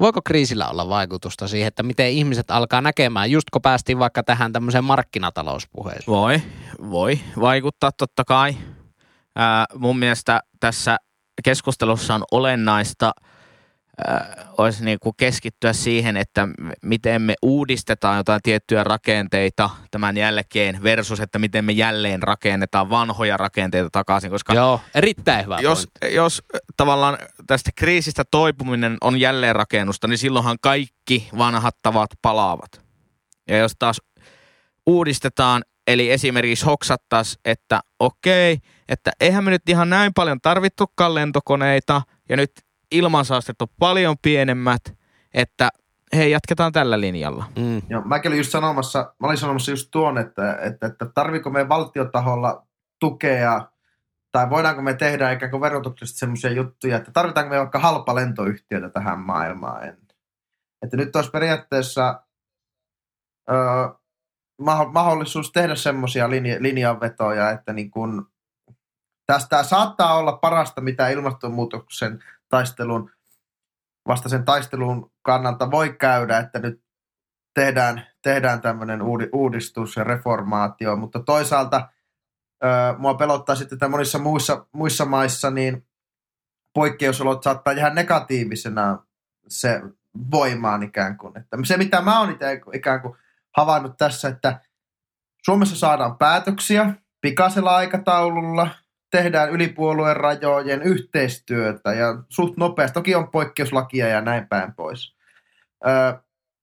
Voiko kriisillä olla vaikutusta siihen, että miten ihmiset alkaa näkemään, just kun päästiin vaikka tähän tämmöiseen markkinatalouspuheeseen? Voi, voi vaikuttaa totta kai. Ää, mun mielestä tässä keskustelussa on olennaista olisi niin kuin keskittyä siihen, että miten me uudistetaan jotain tiettyjä rakenteita tämän jälkeen versus, että miten me jälleen rakennetaan vanhoja rakenteita takaisin, koska Joo, erittäin hyvä jos, pointti. jos tavallaan tästä kriisistä toipuminen on jälleenrakennusta, niin silloinhan kaikki vanhat tavat palaavat. Ja jos taas uudistetaan, eli esimerkiksi hoksattaisiin, että okei, että eihän me nyt ihan näin paljon tarvittukaan lentokoneita, ja nyt ilmansaastet on paljon pienemmät, että hei, jatketaan tällä linjalla. Mm. Joo, mäkin olin just sanomassa, mä olin sanomassa just tuon, että, että, että tarviko me valtiotaholla tukea tai voidaanko me tehdä ikään kuin verotuksesta semmoisia juttuja, että tarvitaanko me vaikka halpa lentoyhtiötä tähän maailmaan ennen. Että nyt olisi periaatteessa ö, maho- mahdollisuus tehdä semmoisia linja- linjanvetoja, että niin kun, tästä saattaa olla parasta, mitä ilmastonmuutoksen taistelun vastaisen taistelun kannalta voi käydä, että nyt tehdään, tehdään tämmöinen uudi, uudistus ja reformaatio, mutta toisaalta ö, mua pelottaa sitten, että monissa muissa, muissa maissa niin poikkeusolot saattaa jäädä negatiivisena se voimaan ikään kuin. Että se, mitä mä oon itse ikään kuin havainnut tässä, että Suomessa saadaan päätöksiä pikaisella aikataululla, tehdään yli puolueen rajojen yhteistyötä ja suht nopeasti. Toki on poikkeuslakia ja näin päin pois. Ö,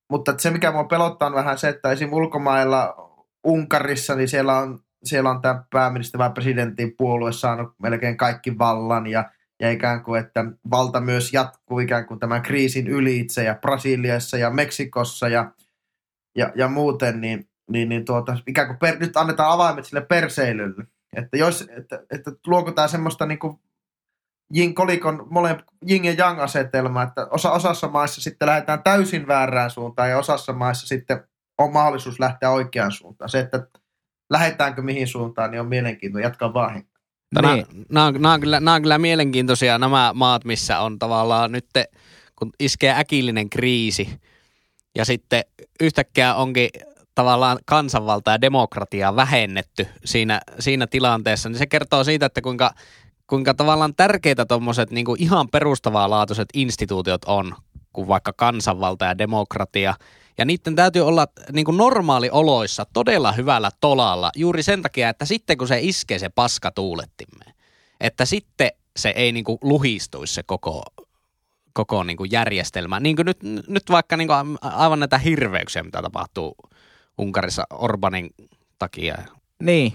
mutta se, mikä mua pelottaa on vähän se, että esim. ulkomailla Unkarissa, niin siellä on, siellä on tämä pääministeri presidentin puolue saanut melkein kaikki vallan ja, ja ikään kuin, että valta myös jatkuu ikään kuin tämän kriisin ylitse ja Brasiliassa ja Meksikossa ja, ja, ja muuten, niin, niin, niin tuota, ikään kuin per, nyt annetaan avaimet sille perseilylle. Että, jos, että, että luoko tämä semmoista niin kuin jing, kolikon mole, jing ja jang asetelma, että osa, osassa maissa sitten lähdetään täysin väärään suuntaan ja osassa maissa sitten on mahdollisuus lähteä oikeaan suuntaan. Se, että lähdetäänkö mihin suuntaan, niin on mielenkiintoista. Jatkaa vaan. Nämä, Niin. nämä, on, nämä, on kyllä, nämä on kyllä mielenkiintoisia nämä maat, missä on tavallaan nyt, kun iskee äkillinen kriisi ja sitten yhtäkkiä onkin tavallaan kansanvalta ja demokratia vähennetty siinä, siinä tilanteessa, niin se kertoo siitä, että kuinka, kuinka tavallaan tärkeitä tuommoiset niin ihan perustavaa laatuiset instituutiot on, kuin vaikka kansanvalta ja demokratia. Ja niiden täytyy olla niin kuin normaalioloissa todella hyvällä tolalla juuri sen takia, että sitten kun se iskee se paska tuulettimeen, että sitten se ei niin kuin luhistuisi se koko, koko niin kuin järjestelmä. Niin kuin nyt, nyt vaikka niin kuin aivan näitä hirveyksiä, mitä tapahtuu Unkarissa Orbanin takia. Niin.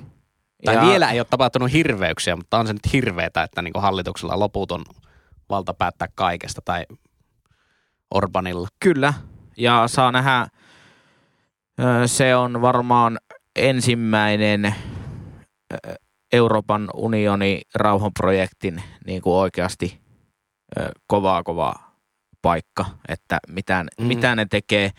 Tai Ja- vielä ei ole tapahtunut hirveyksiä, mutta on se nyt hirveetä, että niin kuin hallituksella loputon valta päättää kaikesta tai Orbanilla. Kyllä, ja saa nähdä, se on varmaan ensimmäinen Euroopan unioni rauhanprojektin niin kuin oikeasti kovaa kovaa paikka, että mitä, mm. mitä ne tekee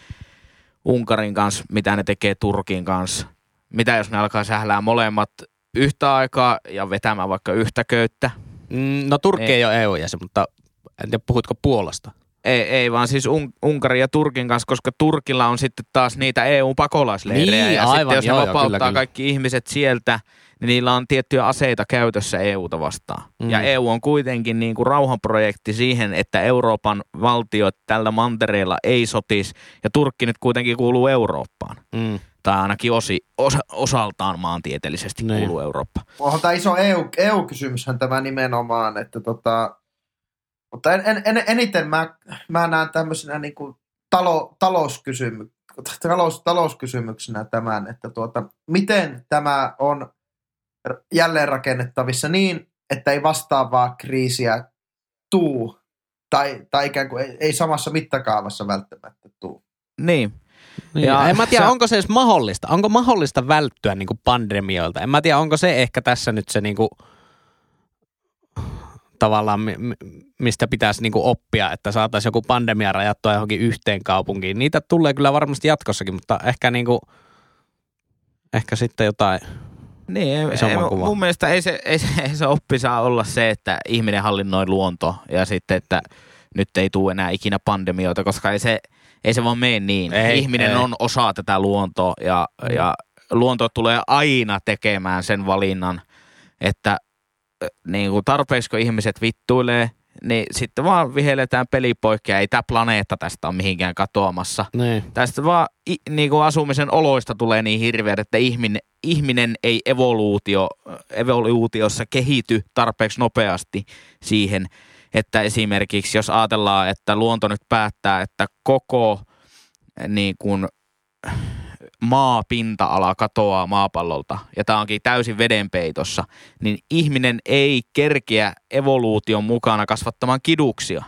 Unkarin kanssa, mitä ne tekee Turkin kanssa, mitä jos ne alkaa sählää molemmat yhtä aikaa ja vetämään vaikka yhtä köyttä. Mm, No Turkki ei, ole EU-jäsen, mutta en tiedä puhutko Puolasta. Ei, ei vaan siis Un- Unkarin ja Turkin kanssa, koska Turkilla on sitten taas niitä EU-pakolaisleirejä. Niin, ja aivan, sitten jos joo, ne vapauttaa kyllä, kyllä. kaikki ihmiset sieltä, niin niillä on tiettyjä aseita käytössä EUta vastaan. Mm. Ja EU on kuitenkin niin kuin rauhanprojekti siihen, että Euroopan valtiot tällä mantereella ei sotisi. Ja Turkki nyt kuitenkin kuuluu Eurooppaan. Mm. Tai ainakin osi, osa, osaltaan maantieteellisesti Niin. kuuluu Eurooppaan. Onhan tämä iso EU, EU-kysymyshän tämä nimenomaan, että tota, mutta en, en, en, eniten mä, mä näen tämmöisenä niin kuin talo, talouskysymys, talous, talouskysymyksenä tämän, että tuota, miten tämä on jälleenrakennettavissa niin, että ei vastaavaa kriisiä tuu, tai, tai ikään kuin ei, ei samassa mittakaavassa välttämättä tuu. Niin. Niin, Ja ja en mä tiedä, sä- onko se edes mahdollista. Onko mahdollista välttyä niin kuin pandemioilta? En mä tiedä, onko se ehkä tässä nyt se niin kuin, tavallaan, mi- mi- mistä pitäisi niin kuin oppia, että saataisiin joku pandemia rajattua johonkin yhteen kaupunkiin. Niitä tulee kyllä varmasti jatkossakin, mutta ehkä, niin kuin, ehkä sitten jotain. Niin, ei, mun mielestä ei se, ei, se, ei se oppi saa olla se, että ihminen hallinnoi luonto ja sitten, että nyt ei tule enää ikinä pandemioita, koska ei se, ei se vaan mene niin. Ei, ihminen ei. on osa tätä luontoa ja, Mm. ja luonto tulee aina tekemään sen valinnan, että niin kuin tarpeeksi kun ihmiset vittuilee niin sitten vaan vihelletään peli poikki ei tämä planeetta tästä ole mihinkään katoamassa. Niin. Tästä vaan i, niin kuin asumisen oloista tulee niin hirveä, että ihminen, ihminen ei evoluutio, evoluutiossa kehity tarpeeksi nopeasti siihen, että esimerkiksi jos ajatellaan, että luonto nyt päättää, että koko niin kuin, maapinta-ala katoaa maapallolta ja tämä onkin täysin vedenpeitossa, niin ihminen ei kerkeä evoluution mukana kasvattamaan kiduksia,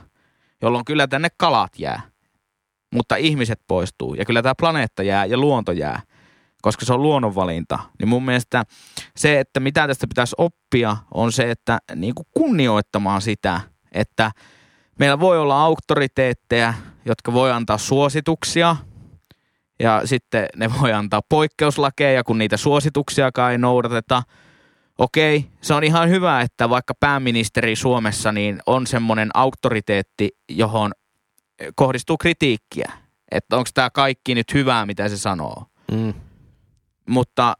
jolloin kyllä tänne kalat jää. Mutta ihmiset poistuu ja kyllä tämä planeetta jää ja luonto jää, koska se on luonnonvalinta. Niin mun mielestä se, että mitä tästä pitäisi oppia, on se, että niin kuin kunnioittamaan sitä, että meillä voi olla auktoriteetteja, jotka voi antaa suosituksia – ja sitten ne voi antaa poikkeuslakeja, kun niitä suosituksiakaan ei noudateta. Okei, se on ihan hyvä, että vaikka pääministeri Suomessa niin on semmoinen auktoriteetti, johon kohdistuu kritiikkiä. Että onko tämä kaikki nyt hyvää, mitä se sanoo. Mm. Mutta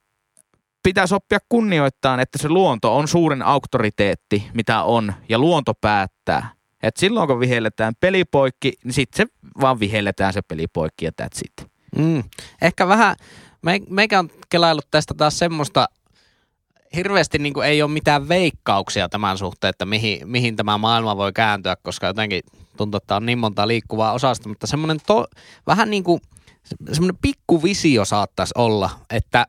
pitäisi oppia kunnioittaa, että se luonto on suurin auktoriteetti, mitä on, ja luonto päättää. Et silloin kun vihelletään pelipoikki, niin sitten se vaan vihelletään se pelipoikki ja that's it. Mm. Ehkä vähän, me, meikä on kelaillut tästä taas semmoista, hirveästi niin ei ole mitään veikkauksia tämän suhteen, että mihin, mihin tämä maailma voi kääntyä, koska jotenkin tuntuu, että on niin monta liikkuvaa osasta, mutta semmoinen to, vähän niin kuin semmoinen pikku visio saattaisi olla, että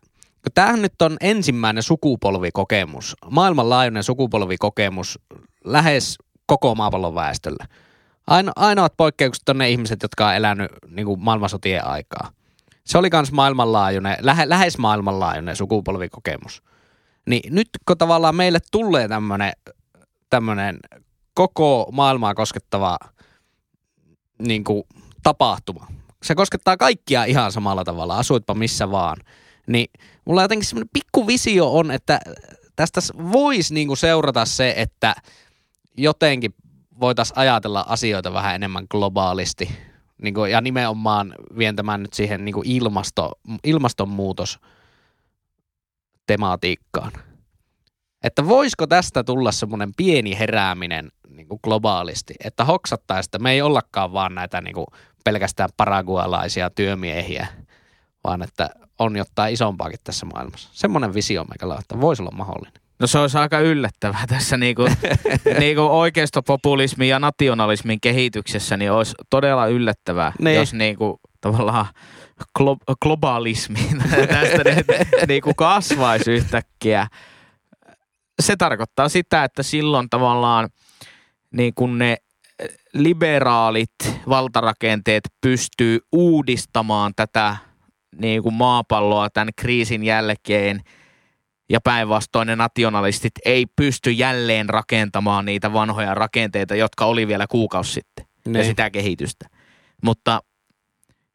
tämähän nyt on ensimmäinen sukupolvikokemus, maailmanlaajuinen sukupolvikokemus lähes koko maapallon väestölle. Aino, ainoat poikkeukset on ne ihmiset, jotka on elänyt niin kuin maailmansotien aikaa. Se oli myös maailmanlaajuinen, lähe, lähes maailmanlaajuinen sukupolvikokemus. Niin nyt kun tavallaan meille tulee tämmöinen koko maailmaa koskettava niin kuin, tapahtuma. Se koskettaa kaikkia ihan samalla tavalla, asuitpa missä vaan. Niin mulla jotenkin semmoinen pikku visio on, että tästä voisi niin kuin seurata se, että jotenkin voitaisiin ajatella asioita vähän enemmän globaalisti. Niin kuin, ja nimenomaan vien tämän nyt siihen niin kuin ilmasto, ilmastonmuutos tematiikkaan. Että voisiko tästä tulla semmoinen pieni herääminen niin kuin globaalisti, että hoksattaisiin, että me ei ollakaan vaan näitä niin kuin pelkästään paragualaisia työmiehiä, vaan että on jotain isompaakin tässä maailmassa. Semmoinen visio meikällä, että voisi olla mahdollinen. No se olisi aika yllättävää tässä niinku, niinku oikeistopopulismin ja nationalismin kehityksessä, niin olisi todella yllättävää, Niin. jos niinku tavallaan glo- globalismi tästä ne- niinku kasvaisi yhtäkkiä. Se tarkoittaa sitä, että silloin tavallaan niin kuin ne liberaalit valtarakenteet pystyy uudistamaan tätä niin kuin maapalloa tämän kriisin jälkeen ja päinvastoin ne nationalistit ei pysty jälleen rakentamaan niitä vanhoja rakenteita, jotka oli vielä kuukausi sitten ja Niin. sitä kehitystä. Mutta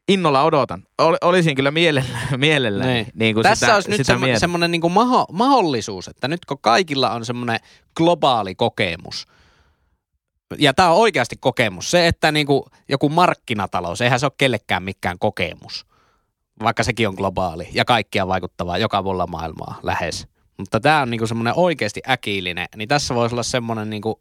innolla odotan. Ol, olisin kyllä mielellä, mielellä Niin. niin kuin Tässä sitä, olisi nyt sitä semmo- mieltä. semmoinen niin kuin maho- mahdollisuus, että nyt kun kaikilla on semmoinen globaali kokemus, ja tämä on oikeasti kokemus, se, että niin kuin joku markkinatalous, eihän se ole kellekään mikään kokemus, vaikka sekin on globaali ja kaikkia vaikuttavaa joka puolella maailmaa lähes. Mutta tämä on niin kuin semmoinen oikeasti äkillinen, niin tässä voisi olla semmoinen, niin kuin,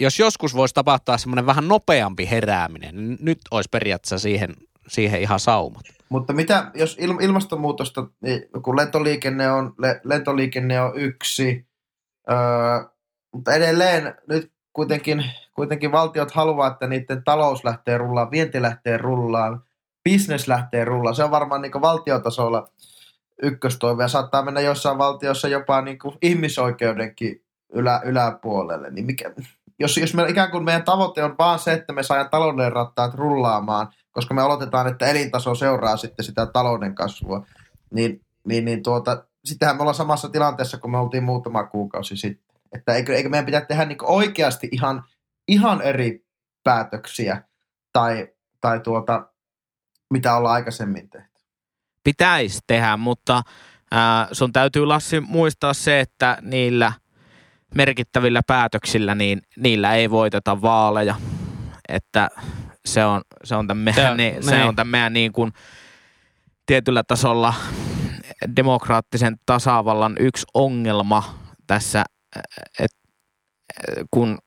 jos joskus voisi tapahtua semmoinen vähän nopeampi herääminen, niin nyt olisi periaatteessa siihen, siihen ihan saumat. Mutta mitä, jos il, ilmastonmuutosta, niin kun lentoliikenne on, le, lentoliikenne on yksi, öö, mutta edelleen nyt kuitenkin, kuitenkin valtiot haluaa, että niiden talous lähtee rullaan, vienti lähtee rullaan, business lähtee rullaan. Se on varmaan niin valtiotasolla ykköstoive ja saattaa mennä jossain valtiossa jopa niin ihmisoikeudenkin ylä, yläpuolelle. Niin mikä, jos, jos me, ikään kuin meidän tavoite on vaan se, että me saadaan talouden rattaat rullaamaan, koska me oletetaan, että elintaso seuraa sitten sitä talouden kasvua, niin, niin, niin tuota, sittenhän me ollaan samassa tilanteessa, kun me oltiin muutama kuukausi sitten. Että eikö, eikö meidän pitää tehdä niin oikeasti ihan, ihan eri päätöksiä tai, tai tuota, mitä ollaan aikaisemmin tehty. pitäisi tehdä, mutta ää, sun täytyy Lassi muistaa se, että niillä merkittävillä päätöksillä, niin niillä ei voiteta vaaleja. Että se on, se on tämän meidän, on- niin, se niin. on tämän meidän niin kuin tietyllä tasolla demokraattisen tasavallan yksi ongelma tässä, että kun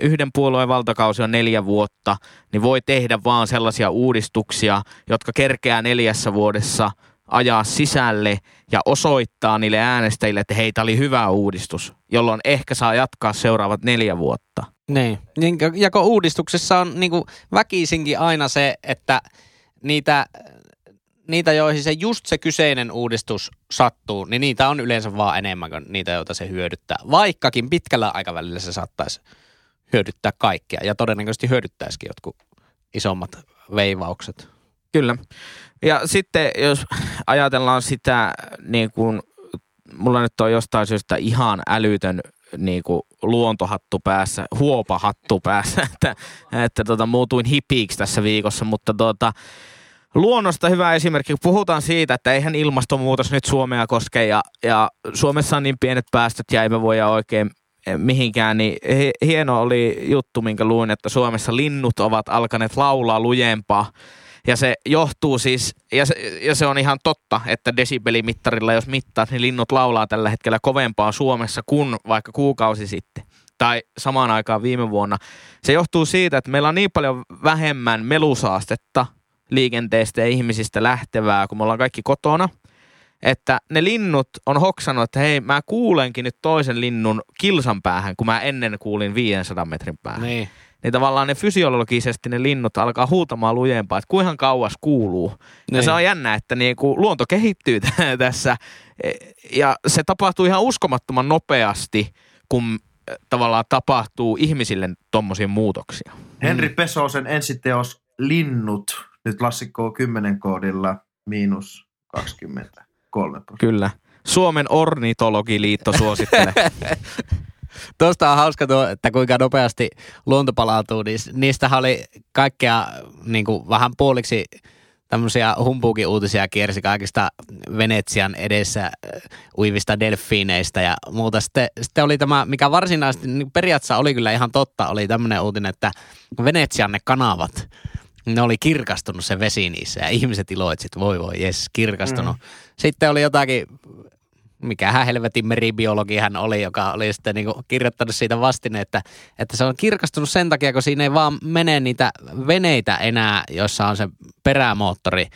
yhden puolueen valtakausi on neljä vuotta, niin voi tehdä vaan sellaisia uudistuksia, jotka kerkeää neljässä vuodessa ajaa sisälle ja osoittaa niille äänestäjille, että hei, tämä oli hyvä uudistus, jolloin ehkä saa jatkaa seuraavat neljä vuotta. Niin. Niin, Ja kun uudistuksessa on niin kuin väkisinkin aina se, että niitä, niitä, joihin se just se kyseinen uudistus sattuu, niin niitä on yleensä vaan enemmän kuin niitä, joita se hyödyttää. Vaikkakin pitkällä aikavälillä se saattaisi hyödyttää kaikkia ja todennäköisesti hyödyttäisikin jotkut isommat veivaukset. Kyllä. Ja sitten jos ajatellaan sitä, niin kuin, mulla nyt on jostain syystä ihan älytön niin kuin luontohattu päässä, huopahattu päässä, että, että tota, muutuin hipiiksi tässä viikossa, mutta tota, luonnosta hyvä esimerkki. Kun puhutaan siitä, että eihän ilmastonmuutos nyt Suomea koske ja, ja Suomessa on niin pienet päästöt ja emme voi oikein mihinkään, niin hieno oli juttu, minkä luin, että Suomessa linnut ovat alkaneet laulaa lujempaa. Ja se johtuu siis, ja se, ja se on ihan totta, että desibelimittarilla jos mittaat, niin linnut laulaa tällä hetkellä kovempaa Suomessa kuin vaikka kuukausi sitten. Tai samaan aikaan viime vuonna. Se johtuu siitä, että meillä on niin paljon vähemmän melusaastetta liikenteestä ja ihmisistä lähtevää, kun me ollaan kaikki kotona – että ne linnut on hoksannut, että hei, mä kuulenkin nyt toisen linnun kilsan päähän, kun mä ennen kuulin 500 metrin päähän. Niin. Niin tavallaan ne fysiologisesti ne linnut alkaa huutamaan lujempaa, että kuinka kauas kuuluu. Niin. Ja Niin. se on jännä, että niinku luonto kehittyy tässä E, ja se tapahtuu ihan uskomattoman nopeasti, kun eh, tavallaan tapahtuu ihmisille tommosia muutoksia. Henri Pesosen ensiteos Linnut, nyt klassikko 10 koodilla miinus 23 prosenttia. Kyllä. Suomen ornitologiliitto suosittelee. Tuosta on hauska tuo, että kuinka nopeasti luonto palautuu, niin niistä oli kaikkea niin kuin vähän puoliksi tämmöisiä humpuukin uutisia kiersi kaikista Venetsian edessä äh, uivista delfiineistä ja muuta. Sitten, sitten oli tämä, mikä varsinaisesti niin periaatteessa oli kyllä ihan totta, oli tämmöinen uutinen, että Venetsian ne kanavat, ne oli kirkastunut se vesi niissä ja ihmiset iloitsivat, että voi voi, jes, kirkastunut. Mm. Sitten oli jotakin mikähän helvetin meribiologi hän oli, joka oli sitten niin kirjoittanut siitä vastine, että, että se on kirkastunut sen takia, kun siinä ei vaan mene niitä veneitä enää, joissa on se perämoottori.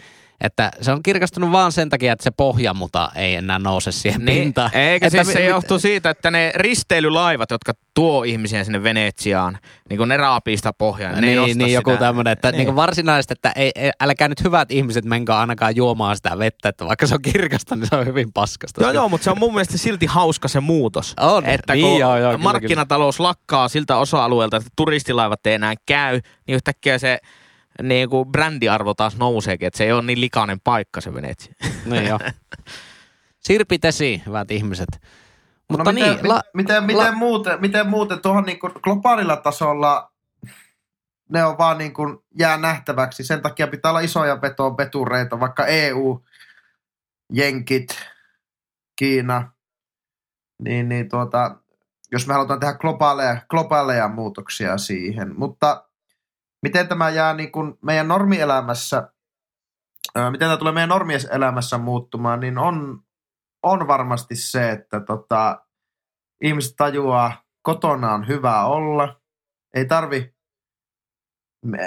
Että se on kirkastunut vaan sen takia, että se pohjamuta ei enää nouse siihen Niin, pintaan. eikä että siis se mi- johtuu siitä, että ne risteilylaivat, jotka tuo ihmisiä sinne Venetsiaan, niin kun ne raapii sitä pohjaa. ne ei niin, niin joku tämmöinen, että Niin. niin. varsinaisesti, että ei, ei, älkää nyt hyvät ihmiset menkää ainakaan juomaan sitä vettä, että vaikka se on kirkasta, niin se on hyvin paskasta. Joo, joo, mutta se on mun mielestä silti hauska se muutos. On, että niin kun joo, joo, kyllä, markkinatalous lakkaa siltä osa-alueelta, että turistilaivat ei enää käy, niin yhtäkkiä se niin kuin brändiarvo taas nouseekin, että se ei ole niin likainen paikka se Venetsia. Niin joo. Sirpi Tesi, hyvät ihmiset. Mutta no, miten, niin, la, miten, la- miten, muuten, miten muuten tuohon niin globaalilla tasolla ne on vaan niin kuin jää nähtäväksi. Sen takia pitää olla isoja vetoon vetureita, vaikka EU, Jenkit, Kiina, niin, niin tuota, jos me halutaan tehdä globaaleja, globaaleja muutoksia siihen. Mutta miten tämä jää niin kuin meidän normielämässä, miten tämä tulee meidän normielämässä muuttumaan, niin on, on varmasti se, että tota, ihmiset tajuaa, kotona on hyvä olla. Ei tarvi,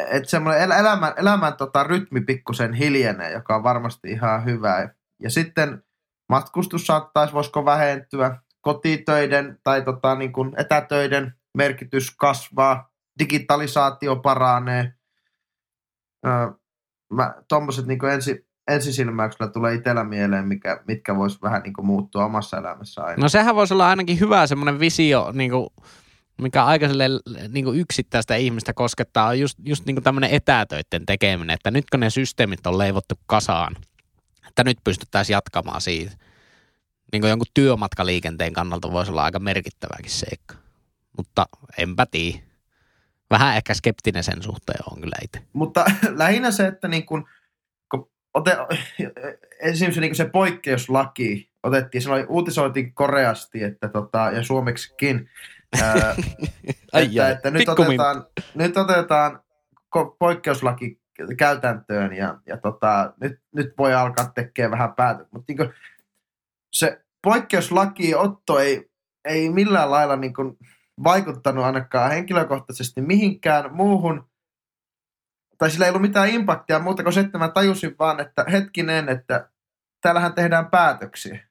että semmoinen el- elämän, elämän tota, rytmi pikkusen hiljenee, joka on varmasti ihan hyvä. Ja sitten matkustus saattaisi, voisiko vähentyä, kotitöiden tai tota, niin kuin etätöiden merkitys kasvaa, digitalisaatio paranee. Mä, tommoset niin ensi, ensisilmäyksellä tulee itsellä mieleen, mikä, mitkä vois vähän niin muuttua omassa elämässä aina. no sehän voisi olla ainakin hyvä semmoinen visio, niin kuin, mikä aika niin yksittäistä ihmistä koskettaa, on just, just niin tämmöinen etätöiden tekeminen, että nyt kun ne systeemit on leivottu kasaan, että nyt pystyttäisiin jatkamaan siitä. Niin kuin jonkun työmatkaliikenteen kannalta voisi olla aika merkittäväkin seikka. Mutta enpä tiedä. Vähän ehkä skeptinen sen suhteen on kyllä itse. Mutta lähinnä se, että niin kun, kun ote, esimerkiksi niin kun se poikkeuslaki otettiin, se oli, uutisoitiin koreasti että tota, ja suomeksikin, ää, että, että nyt, pikkumin. otetaan, nyt otetaan poikkeuslaki käytäntöön ja, ja tota, nyt, nyt voi alkaa tekemään vähän päätöksiä. Mutta niin se poikkeuslaki otto ei, ei millään lailla niin kuin vaikuttanut ainakaan henkilökohtaisesti mihinkään muuhun, tai sillä ei ollut mitään impaktia muuta kuin se, että mä tajusin vaan, että hetkinen, että täällähän tehdään päätöksiä.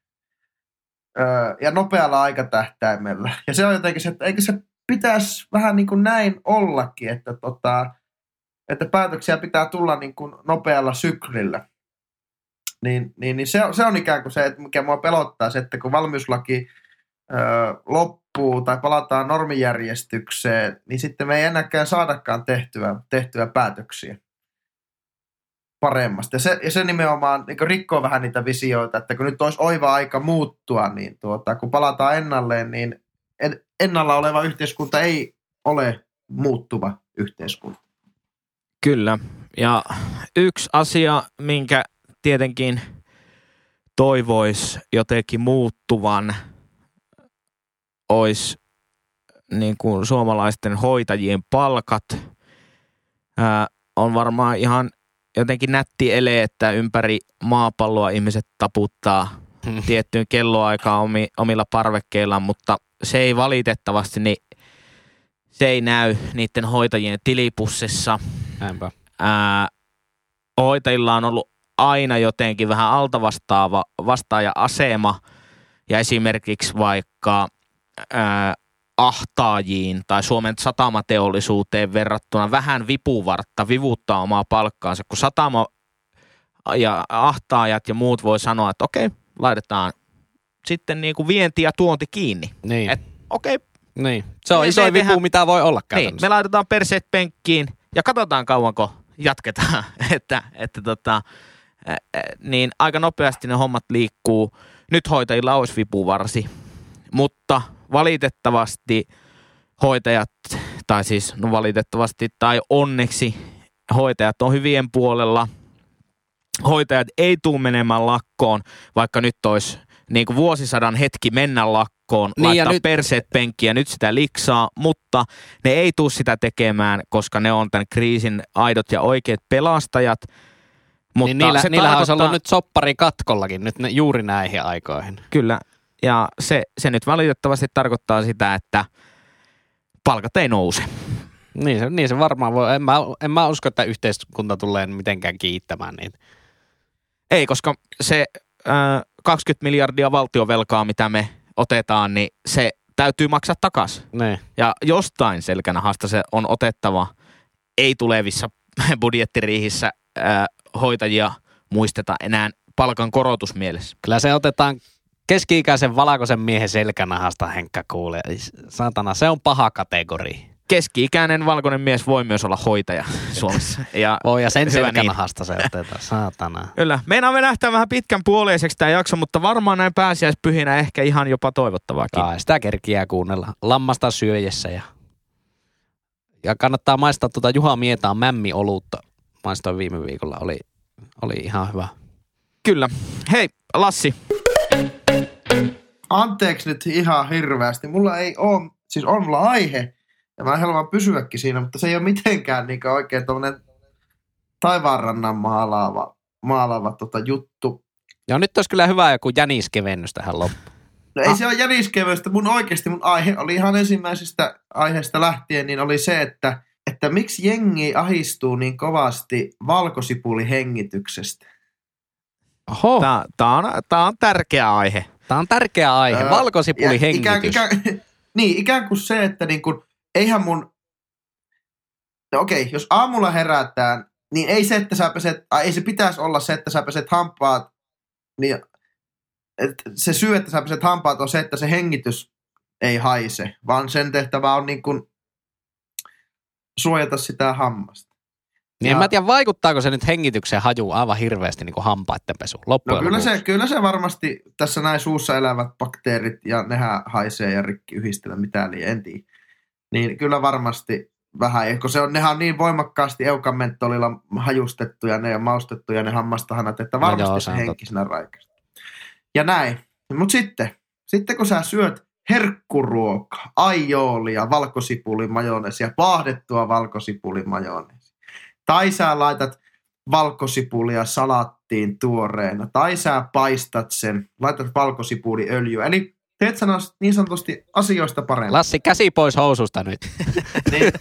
Öö, ja nopealla aikatähtäimellä. Ja se on jotenkin se, että eikö se pitäisi vähän niin kuin näin ollakin, että, tota, että päätöksiä pitää tulla niin kuin nopealla syklillä. Niin, niin, niin se, se on ikään kuin se, että mikä mua pelottaa, se, että kun valmiuslaki öö, loppuu tai palataan normijärjestykseen, niin sitten me ei enääkään saadakaan tehtyä, tehtyä päätöksiä paremmasta. Ja se, ja se nimenomaan niin rikkoo vähän niitä visioita, että kun nyt olisi oiva aika muuttua, niin tuota, kun palataan ennalleen, niin en, ennalla oleva yhteiskunta ei ole muuttuva yhteiskunta. Kyllä. Ja yksi asia, minkä tietenkin toivois jotenkin muuttuvan, olisi niin kuin suomalaisten hoitajien palkat. Ää, on varmaan ihan jotenkin nätti ele, että ympäri maapalloa ihmiset taputtaa tiettyyn kelloaikaan omi, omilla parvekkeillaan, mutta se ei valitettavasti, niin se ei näy niiden hoitajien tilipussissa Näinpä. ää, hoitajilla on ollut aina jotenkin vähän altavastaava vastaaja-asema ja esimerkiksi vaikka ää, ahtaajiin tai Suomen satamateollisuuteen verrattuna vähän vipuvartta vivuttaa omaa palkkaansa, kun satama ja ahtaajat ja muut voi sanoa, että okei, laitetaan sitten niin kuin vienti ja tuonti kiinni. Niin. Et, okei, niin. Se on iso vipu, tehdään- mitä voi olla niin, me laitetaan perseet penkkiin ja katsotaan kauanko jatketaan, että, että tota, niin aika nopeasti ne hommat liikkuu. Nyt hoitajilla olisi vipuvarsi, mutta valitettavasti hoitajat, tai siis no valitettavasti tai onneksi hoitajat on hyvien puolella. Hoitajat ei tule menemään lakkoon, vaikka nyt olisi niin kuin vuosisadan hetki mennä lakkoon, Niin, ja laittaa nyt- perseet penkkiä, nyt sitä liksaa, mutta ne ei tule sitä tekemään, koska ne on tämän kriisin aidot ja oikeat pelastajat. Mutta niin niillä, se niillä olisi tarkoittaa- ollut nyt soppari katkollakin nyt ne, juuri näihin aikoihin. Kyllä, ja se, se nyt valitettavasti tarkoittaa sitä, että palkat ei nouse. Niin se, niin se varmaan voi. En mä, en mä usko, että yhteiskunta tulee mitenkään kiittämään niitä. Ei, koska se äh, 20 miljardia valtiovelkaa, mitä me otetaan, niin se täytyy maksaa takaisin. Niin. Ja jostain selkänahasta se on otettava. Ei tulevissa budjettiriihissä äh, hoitajia muisteta enää palkan korotusmielessä. Kyllä se otetaan keski-ikäisen valkoisen miehen selkänahasta, Henkka kuulee. Satana, se on paha kategori. Keski-ikäinen valkoinen mies voi myös olla hoitaja Suomessa. Ja Voi ja sen niin. selkänahasta se otetaan, saatana. Kyllä. Meinaamme nähtää vähän pitkän puoleiseksi tämä jakso, mutta varmaan näin pääsiäispyhinä ehkä ihan jopa toivottavaakin. Kai sitä kerkiää kuunnella lammasta syöjessä ja, ja kannattaa maistaa tuota Juha Mietaan mämmiolutta. Maistoin viime viikolla, oli, oli ihan hyvä. Kyllä. Hei, Lassi. Anteeksi nyt ihan hirveästi. Mulla ei ole, siis on mulla aihe, ja mä haluan pysyäkin siinä, mutta se ei ole mitenkään niin oikein tuommoinen taivaanrannan maalaava, maalaava tota juttu. Ja nyt olisi kyllä hyvä joku jäniskevennys tähän loppuun. No ei Ah. se ole jäniskevystä. Mun oikeasti mun aihe oli ihan ensimmäisestä aiheesta lähtien, niin oli se, että, että miksi jengi ahistuu niin kovasti valkosipulihengityksestä. Oho, Tämä, tämä, on, tämä on tärkeä aihe. Tämä on tärkeä aihe. Öö, Valkosipuli hengitys. Ikään, ikään, niin, ikään kuin se, että niin kuin, eihän mun... No okei, jos aamulla herätään, niin ei se, että sä peset, ai, ei se pitäisi olla se, että sä peset hampaat, niin että se syy, että sä peset hampaat on se, että se hengitys ei haise, vaan sen tehtävä on niin kuin suojata sitä hammasta. Niin en Ja- mä tiedä, vaikuttaako se nyt hengityksen haju aivan hirveästi niin kuin hampaiden pesu No kyllä se, kyllä se varmasti tässä näin suussa elävät bakteerit ja nehän haisee ja rikki yhdistellä mitä liian, en tiedä. Niin kyllä varmasti vähän, kun se on, nehän on niin voimakkaasti eukamenttolilla hajustettuja ne ja maustettuja ne hammastahanat, että varmasti joo, no se se henkisenä raikasta. Ja näin. Mutta sitten, sitten kun sä syöt herkkuruokaa, aioolia, valkosipulimajoneesia, paahdettua valkosipulimajoneesia, tai sä laitat valkosipulia salattiin tuoreena, tai sä paistat sen, laitat valkosipuliöljyä, eli teet sä niin sanotusti asioista parempaa. Lassi, käsi pois housusta nyt. Niin,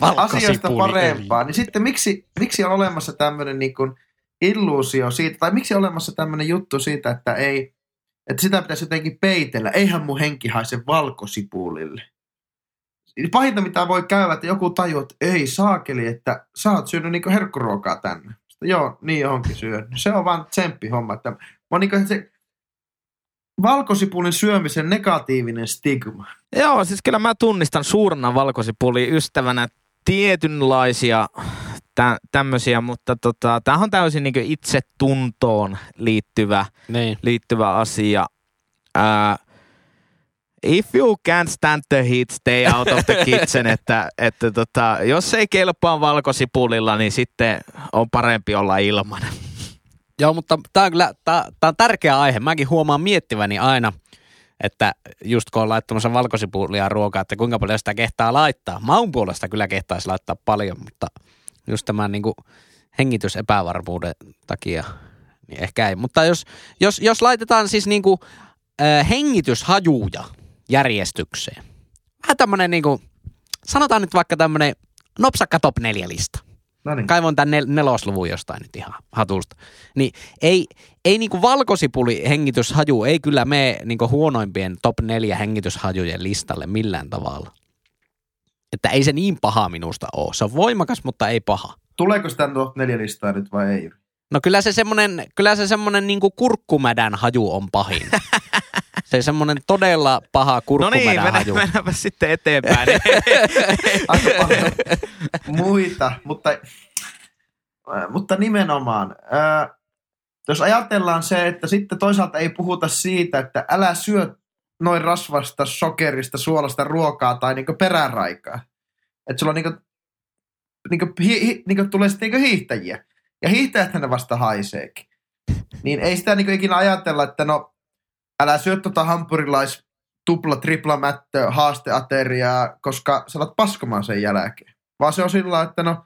asioista parempaa, niin sitten miksi, miksi on olemassa tämmöinen niin kuin illuusio siitä, tai miksi on olemassa tämmöinen juttu siitä, että ei, että sitä pitäisi jotenkin peitellä. Eihän mun henki haise valkosipulille. Pahinta mitä voi käydä, että joku tajuu, että ei saakeli, että sä oot syönyt niin herkkuruokaa tänne. Sitten, Joo, niin johonkin syönyt. Se on vaan tsemppihomma. Että mä niin se valkosipulin syömisen negatiivinen stigma. Joo, siis kyllä mä tunnistan suurena valkosipuli ystävänä tietynlaisia tä- tämmöisiä, mutta tota, tämähän on täysin niin itsetuntoon liittyvä, Niin. liittyvä asia. Ää, if you can't stand the heat, stay out of the kitchen, että, että tota, jos ei kelpaa valkosipulilla, niin sitten on parempi olla ilman. Joo, mutta tämä on kyllä tää, tää on tärkeä aihe. Mäkin huomaan miettiväni aina, että just kun on laittamassa valkosipulia ruokaa, että kuinka paljon sitä kehtaa laittaa. Maun puolesta kyllä kehtaisi laittaa paljon, mutta just tämän niin kuin hengitysepävarmuuden takia, niin ehkä ei. Mutta jos, jos, jos laitetaan siis niin kuin, äh, hengityshajuja järjestykseen, vähän tämmöinen niin kuin, sanotaan nyt vaikka tämmöinen nopsakka top 4 lista No niin. kaivon tämän nel- nelosluvun jostain nyt ihan hatusta. Niin ei, ei niinku valkosipuli hengityshaju, ei kyllä mene niinku huonoimpien top neljä hengityshajujen listalle millään tavalla. Että ei se niin paha minusta ole. Se on voimakas, mutta ei paha. Tuleeko sitä top neljä listaa nyt vai ei? No kyllä se semmonen, kyllä se semmonen niinku kurkkumädän haju on pahin. se semmonen todella paha No niin, mennä, mennäänpä sitten eteenpäin. Aika paljon muita, mutta, äh, mutta nimenomaan. Ää, jos ajatellaan se, että sitten toisaalta ei puhuta siitä, että älä syö noin rasvasta, sokerista, suolasta ruokaa tai niinku peräraikaa. Että sulla niinku, niinku, hi, hi, niinku tulee sitten niinku hiihtäjiä. Ja hiihtäjäthän ne vasta haiseekin. Niin ei sitä niinku ikinä ajatella, että no älä syö tota hampurilais tupla, tripla mättö, haasteateriaa, koska sä alat paskomaan sen jälkeen. Vaan se on sillä että no,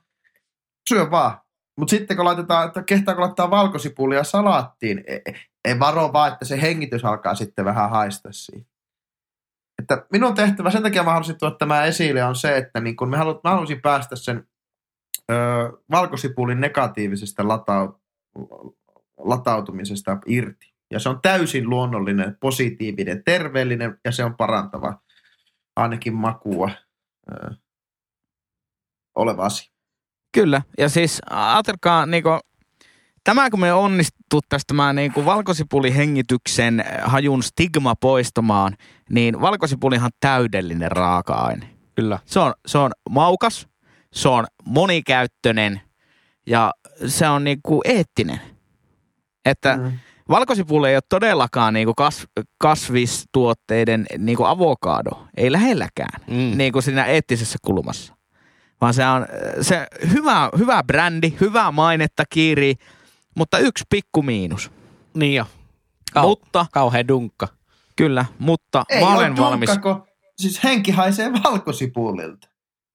syö vaan. Mutta sitten kun laitetaan, että kehtaako laittaa valkosipulia salaattiin, ei, ei varo vaan, että se hengitys alkaa sitten vähän haista siitä. Että minun tehtävä, sen takia mä halusin tuoda tämä esille, on se, että niin kun me halu, mä halusin päästä sen ö, valkosipulin negatiivisesta latau, latautumisesta irti. Ja se on täysin luonnollinen, positiivinen, terveellinen ja se on parantava ainakin makua ö, oleva asia. Kyllä, ja siis ajatelkaa, niinku, tämä kun me onnistu tästä mä niinku valkosipulihengityksen hajun stigma poistamaan, niin valkosipulihan on täydellinen raaka-aine. Kyllä. Se on, se on maukas, se on monikäyttöinen ja se on niinku eettinen. Että mm. Valkosipuli ei ole todellakaan niinku kas, kasvistuotteiden niinku avokado, ei lähelläkään, Mm. niin kuin siinä eettisessä kulmassa. Vaan se on se hyvä, hyvä brändi, hyvää mainetta kiiri, mutta yksi pikku miinus. Niin jo. Kau- Mutta, kauhean dunkka. kyllä, mutta Ei mä ole olen valmis. dunkkako, siis henki haisee valkosipulilta.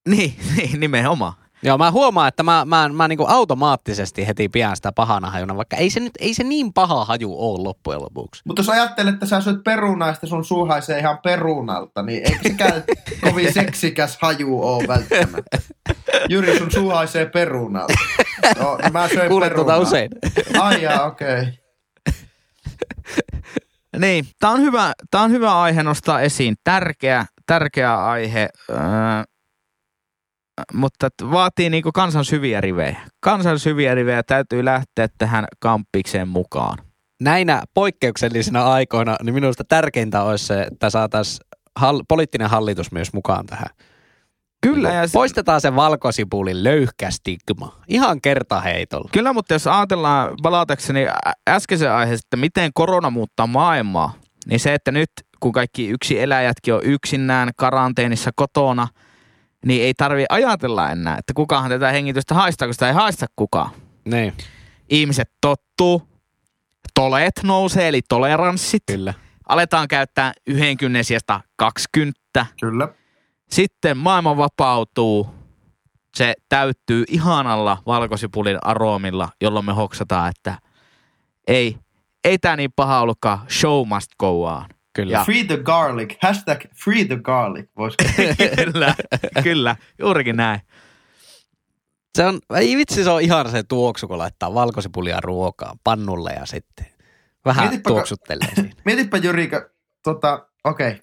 Niin, niin, nimenomaan. Joo, mä huomaan, että mä, mä, mä niinku automaattisesti heti pian sitä pahana hajuna, vaikka ei se nyt ei se niin paha haju ole loppujen lopuksi. Mutta jos ajattelet, että sä syöt perunaa ja sitten sun suu haisee ihan perunalta, niin eikö sekään kovin seksikäs haju ole välttämättä? Jyri, sun suu haisee perunalta. No, niin mä söin Kuulet perunaa. tuota usein. Ai okei. Okay. Niin, tämä on hyvä, tää on hyvä aihe nostaa esiin. Tärkeä, tärkeä aihe, öö, mutta vaatii niinku kansan syviä rivejä. Kansan syviä rivejä täytyy lähteä tähän kampikseen mukaan. Näinä poikkeuksellisina aikoina, niin minusta tärkeintä olisi se, että saataisiin hall- poliittinen hallitus myös mukaan tähän. Kyllä, Niin ja se, Poistetaan se valkosipulin löyhkä stigma. Ihan kertaheitolla. kyllä, mutta jos ajatellaan palatakseni äskeisen aiheesta, että miten korona muuttaa maailmaa, niin se, että nyt kun kaikki yksi eläjätkin on yksinään karanteenissa kotona, niin ei tarvi ajatella enää, että kukahan tätä hengitystä haistaa, kun sitä ei haista kukaan. Niin, ihmiset tottuu, toleet nousee, eli toleranssit. kyllä. Aletaan käyttää 90 sijasta 20. Kyllä. Sitten maailma vapautuu. Se täyttyy ihanalla valkosipulin aroomilla, jolloin me hoksataan, että ei, ei tämä niin paha ollutkaan. Show must go on. Kyllä. Free the garlic. Hashtag free the garlic. Voisiko? kyllä, kyllä, juurikin näin. Se on, ei vitsi, se on ihan se tuoksu, kun laittaa valkosipulia ruokaa pannulle ja sitten vähän Mietipä, tuoksuttelee siinä. Mietipä Jyri, kun, tota, okei. Okay.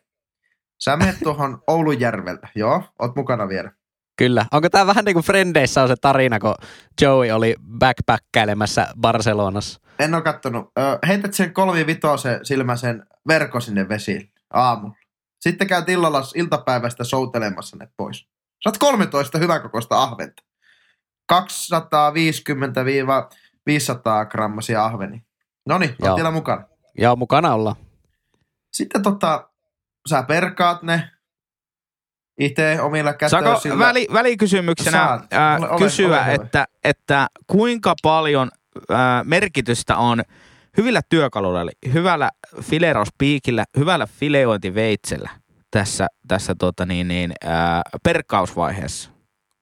Sä menet tuohon Oulujärvelle, joo? Oot mukana vielä. Kyllä. Onko tämä vähän niin kuin Frendeissä on se tarina, kun Joey oli backpackkailemässä Barcelonassa? En oo kattonut. Ö, heität sen kolmivitosen silmäisen verko sinne vesiin aamulla. Sitten käyt illalla iltapäivästä soutelemassa ne pois. Saat 13 hyväkokoista ahventa. 250-500 grammasia ahveni. Noniin, Joo. oot vielä mukana. Joo, mukana olla. Sitten tota, sä perkaat ne itse omilla Saako kätösillä. väli, välikysymyksenä Saat. Ole- ole- kysyä, ole hyvä. että, että kuinka paljon ää, merkitystä on hyvillä työkaluilla, eli hyvällä filerospiikillä, hyvällä fileointiveitsellä tässä, tässä tota niin, niin, ää, perkkausvaiheessa?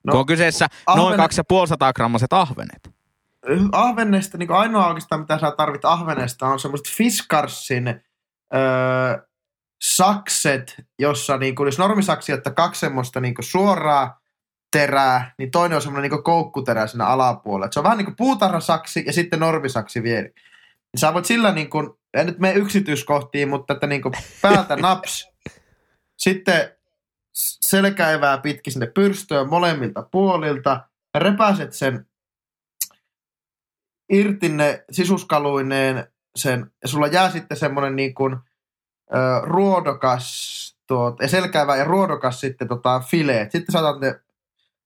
No, kun on kyseessä noin ahvene- 250 grammaset ahvenet. ahvennesta, niin ainoa oikeastaan mitä sä tarvit ahvenesta on semmoiset Fiskarsin öö, sakset, jossa niin kun, jos normisaksi ottaa kaksi semmoista niin suoraa terää, niin toinen on semmoinen niin koukkuterä siinä alapuolella. Et se on vähän niin kuin puutarhasaksi ja sitten normisaksi vielä. Sä voit sillä, niin kuin, en nyt mene yksityiskohtiin, mutta että niin kuin päältä naps, sitten selkäivää pitkin sinne pyrstöön molemmilta puolilta, repäset sen irti ne sisuskaluineen sen, ja sulla jää sitten semmoinen niin kuin, ö, ruodokas, tuot, ja selkäävä ja ruodokas sitten tota, fileet. Sitten saatat ne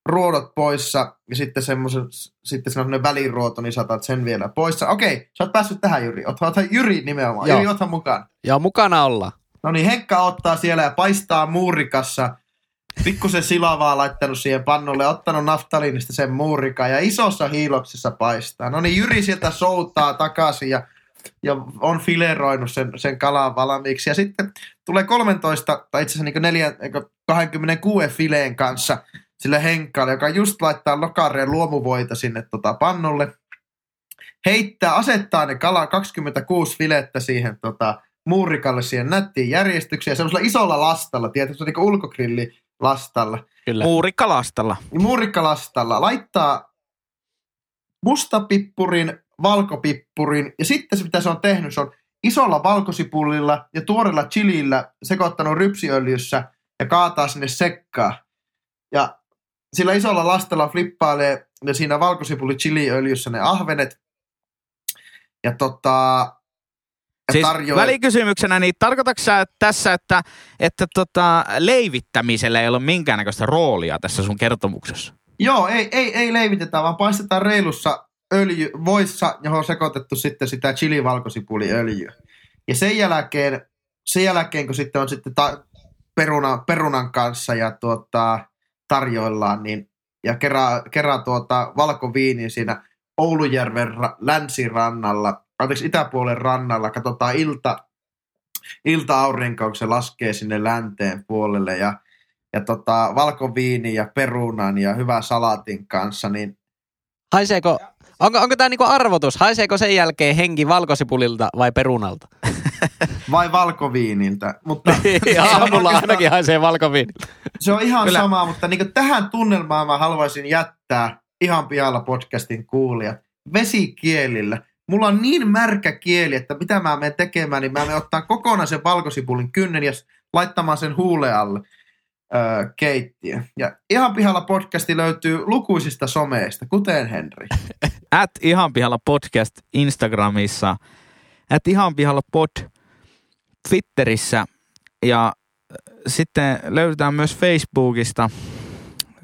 ruodot poissa, ja sitten semmoisen, sitten semmoinen väliruoto, niin saatat sen vielä poissa. Okei, sä oot päässyt tähän Jyri. Ota, ota Jyri nimenomaan. Joo. Jyri, othan mukaan. Joo, mukana olla. No niin, Henkka ottaa siellä ja paistaa muurikassa. Pikkusen silavaa laittanut siihen pannulle, ottanut naftaliinista sen muurikan ja isossa hiiloksessa paistaa. No niin, Jyri sieltä soutaa takaisin ja, ja on fileroinut sen, sen kalan valmiiksi. Ja sitten tulee 13, tai itse asiassa niin 4, eikö 26 fileen kanssa sille Henkaalle, joka just laittaa lokareen luomuvoita sinne tota pannulle. Heittää, asettaa ne kala 26 filettä siihen tota, muurikalle siihen nättiin järjestykseen. Semmoisella isolla lastalla, tietysti se on niin ulkogrilli lastalla. Kyllä. Muurikkalastalla. Niin muurikkalastalla laittaa mustapippurin, valkopippurin ja sitten se mitä se on tehnyt, se on isolla valkosipullilla ja tuorella chilillä sekoittanut rypsiöljyssä ja kaataa sinne sekkaa. Ja sillä isolla lastalla flippailee ja siinä valkosipuli chiliöljyssä ne ahvenet. Ja tota, ja Siis tarjoaa- välikysymyksenä, niin tarkoitatko sä tässä, että, että tota, leivittämisellä ei ole minkäännäköistä roolia tässä sun kertomuksessa? Joo, ei, ei, ei leivitetä, vaan paistetaan reilussa öljy, voissa, johon on sekoitettu sitten sitä chili-valkosipuliöljyä. Ja sen jälkeen, sen jälkeen kun sitten on sitten ta, peruna, perunan kanssa ja tuota, tarjoillaan, niin, ja kerää, kerää tuota valkoviiniä siinä Oulujärven ra, länsirannalla, anteeksi itäpuolen rannalla, katsotaan ilta, ilta-aurinko, kun se laskee sinne länteen puolelle ja ja tota, valkoviini ja perunan ja hyvä salatin kanssa, niin Haiseeko, onko, onko tämä niinku arvotus? Haiseeko sen jälkeen henki valkosipulilta vai perunalta? vai valkoviiniltä. Mutta aamulla ainakin haisee valkoviini. Se on ihan Kyllä. sama, mutta niin tähän tunnelmaan mä haluaisin jättää ihan pihalla podcastin kuulijat vesikielillä. Mulla on niin märkä kieli, että mitä mä menen tekemään, niin mä menen ottaa kokonaisen valkosipulin kynnen ja laittamaan sen huule alle öö, keittiö. Ja ihan pihalla podcasti löytyy lukuisista someista, kuten Henri. At ihan pihalla podcast Instagramissa, at ihan pihalla pod Twitterissä ja äh, sitten löydetään myös Facebookista.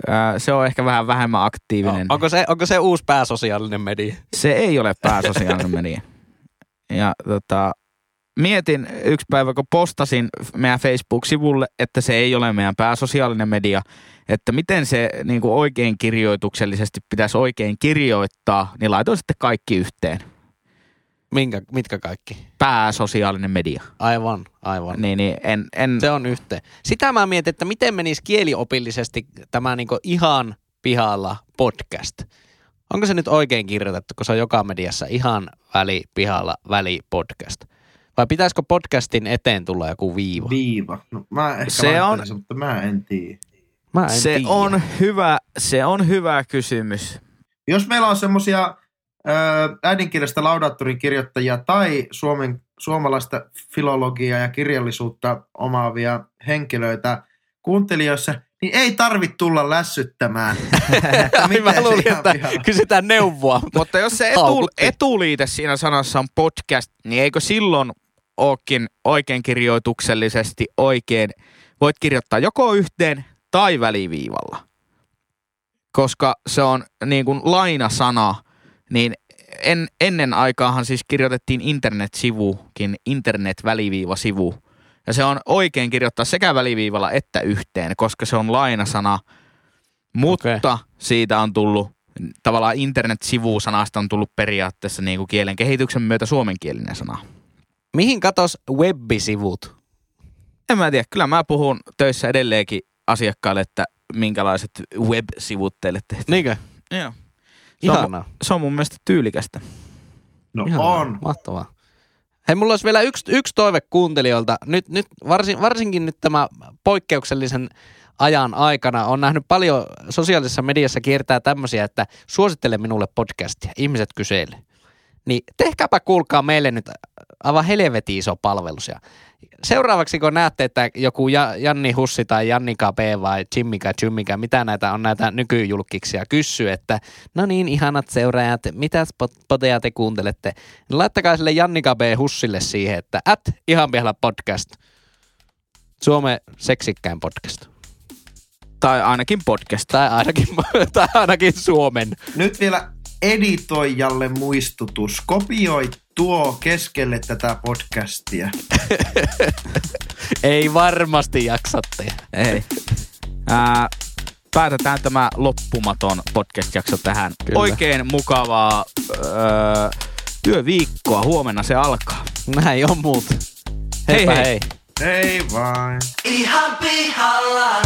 Äh, Se on ehkä vähän vähemmän aktiivinen. Onko se, onko se uusi pääsosiaalinen media? Se ei ole pääsosiaalinen media. Ja tota, mietin yksi päivä, kun postasin meidän Facebook-sivulle, että se ei ole meidän pääsosiaalinen media, että miten se niin kuin oikein kirjoituksellisesti pitäisi oikein kirjoittaa, niin laitoin sitten kaikki yhteen. Minkä, mitkä kaikki? Pääsosiaalinen media. Aivan, aivan. Niin, niin en, en, Se on yhteen. Sitä mä mietin, että miten menisi kieliopillisesti tämä niinku ihan pihalla podcast. Onko se nyt oikein kirjoitettu, kun se on joka mediassa ihan väli pihalla väli podcast? Vai pitäisikö podcastin eteen tulla joku viiva? Viiva. No, mä ehkä Se on- mutta mä en tiedä. Mä en Se tiedä. on hyvä, se on hyvä kysymys. Jos meillä on semmoisia äidinkielestä laudaattorin kirjoittajia tai suomen, suomalaista filologiaa ja kirjallisuutta omaavia henkilöitä kuuntelijoissa, niin ei tarvitse tulla lässyttämään. Miten mä luulin, että kysytään neuvoa. Mutta jos se etu, etuliite siinä sanassa on podcast, niin eikö silloin ookin oikein kirjoituksellisesti oikein, voit kirjoittaa joko yhteen tai väliviivalla. Koska se on niin kuin lainasana, niin en, ennen aikaahan siis kirjoitettiin internet-sivukin, internet-väliviivasivu. Ja se on oikein kirjoittaa sekä väliviivalla että yhteen, koska se on lainasana. Mutta Okei. siitä on tullut, tavallaan internet-sivusanasta on tullut periaatteessa niin kuin kielen kehityksen myötä suomenkielinen sana. Mihin katos webbisivut? En mä tiedä, kyllä mä puhun töissä edelleenkin asiakkaille, että minkälaiset web-sivut teille tehtiin. Niinkö? Joo. Se on, Ihanaa. se on mun mielestä tyylikästä. No Ihanaa. on. Mahtavaa. Hei, mulla olisi vielä yksi, yksi toive kuuntelijoilta. Nyt, nyt varsin, varsinkin nyt tämä poikkeuksellisen ajan aikana on nähnyt paljon sosiaalisessa mediassa kiertää tämmöisiä, että suosittele minulle podcastia. Ihmiset kyselee. Niin tehkääpä kuulkaa meille nyt aivan helvetin iso palvelus. Ja seuraavaksi kun näette, että joku Ja- Janni Hussi tai Jannika B vai Jimmika Jimmika, mitä näitä on näitä nykyjulkiksia, kysyy, että no niin ihanat seuraajat, mitä poteja te kuuntelette? Niin laittakaa sille Jannika B. Hussille siihen, että at ihan vielä podcast. Suomen seksikkäin podcast. Tai ainakin podcast. Tai ainakin, tai ainakin Suomen. Nyt vielä editoijalle muistutus. Kopioi tuo keskelle tätä podcastia. Ei varmasti jaksa tehdä. Ei. Ää, päätetään tämä loppumaton podcast-jakso tähän. Kyllä. Oikein mukavaa öö, työviikkoa. Huomenna se alkaa. Näin on muut. Hei hei. hei. Ei vain. Ihan pihalla.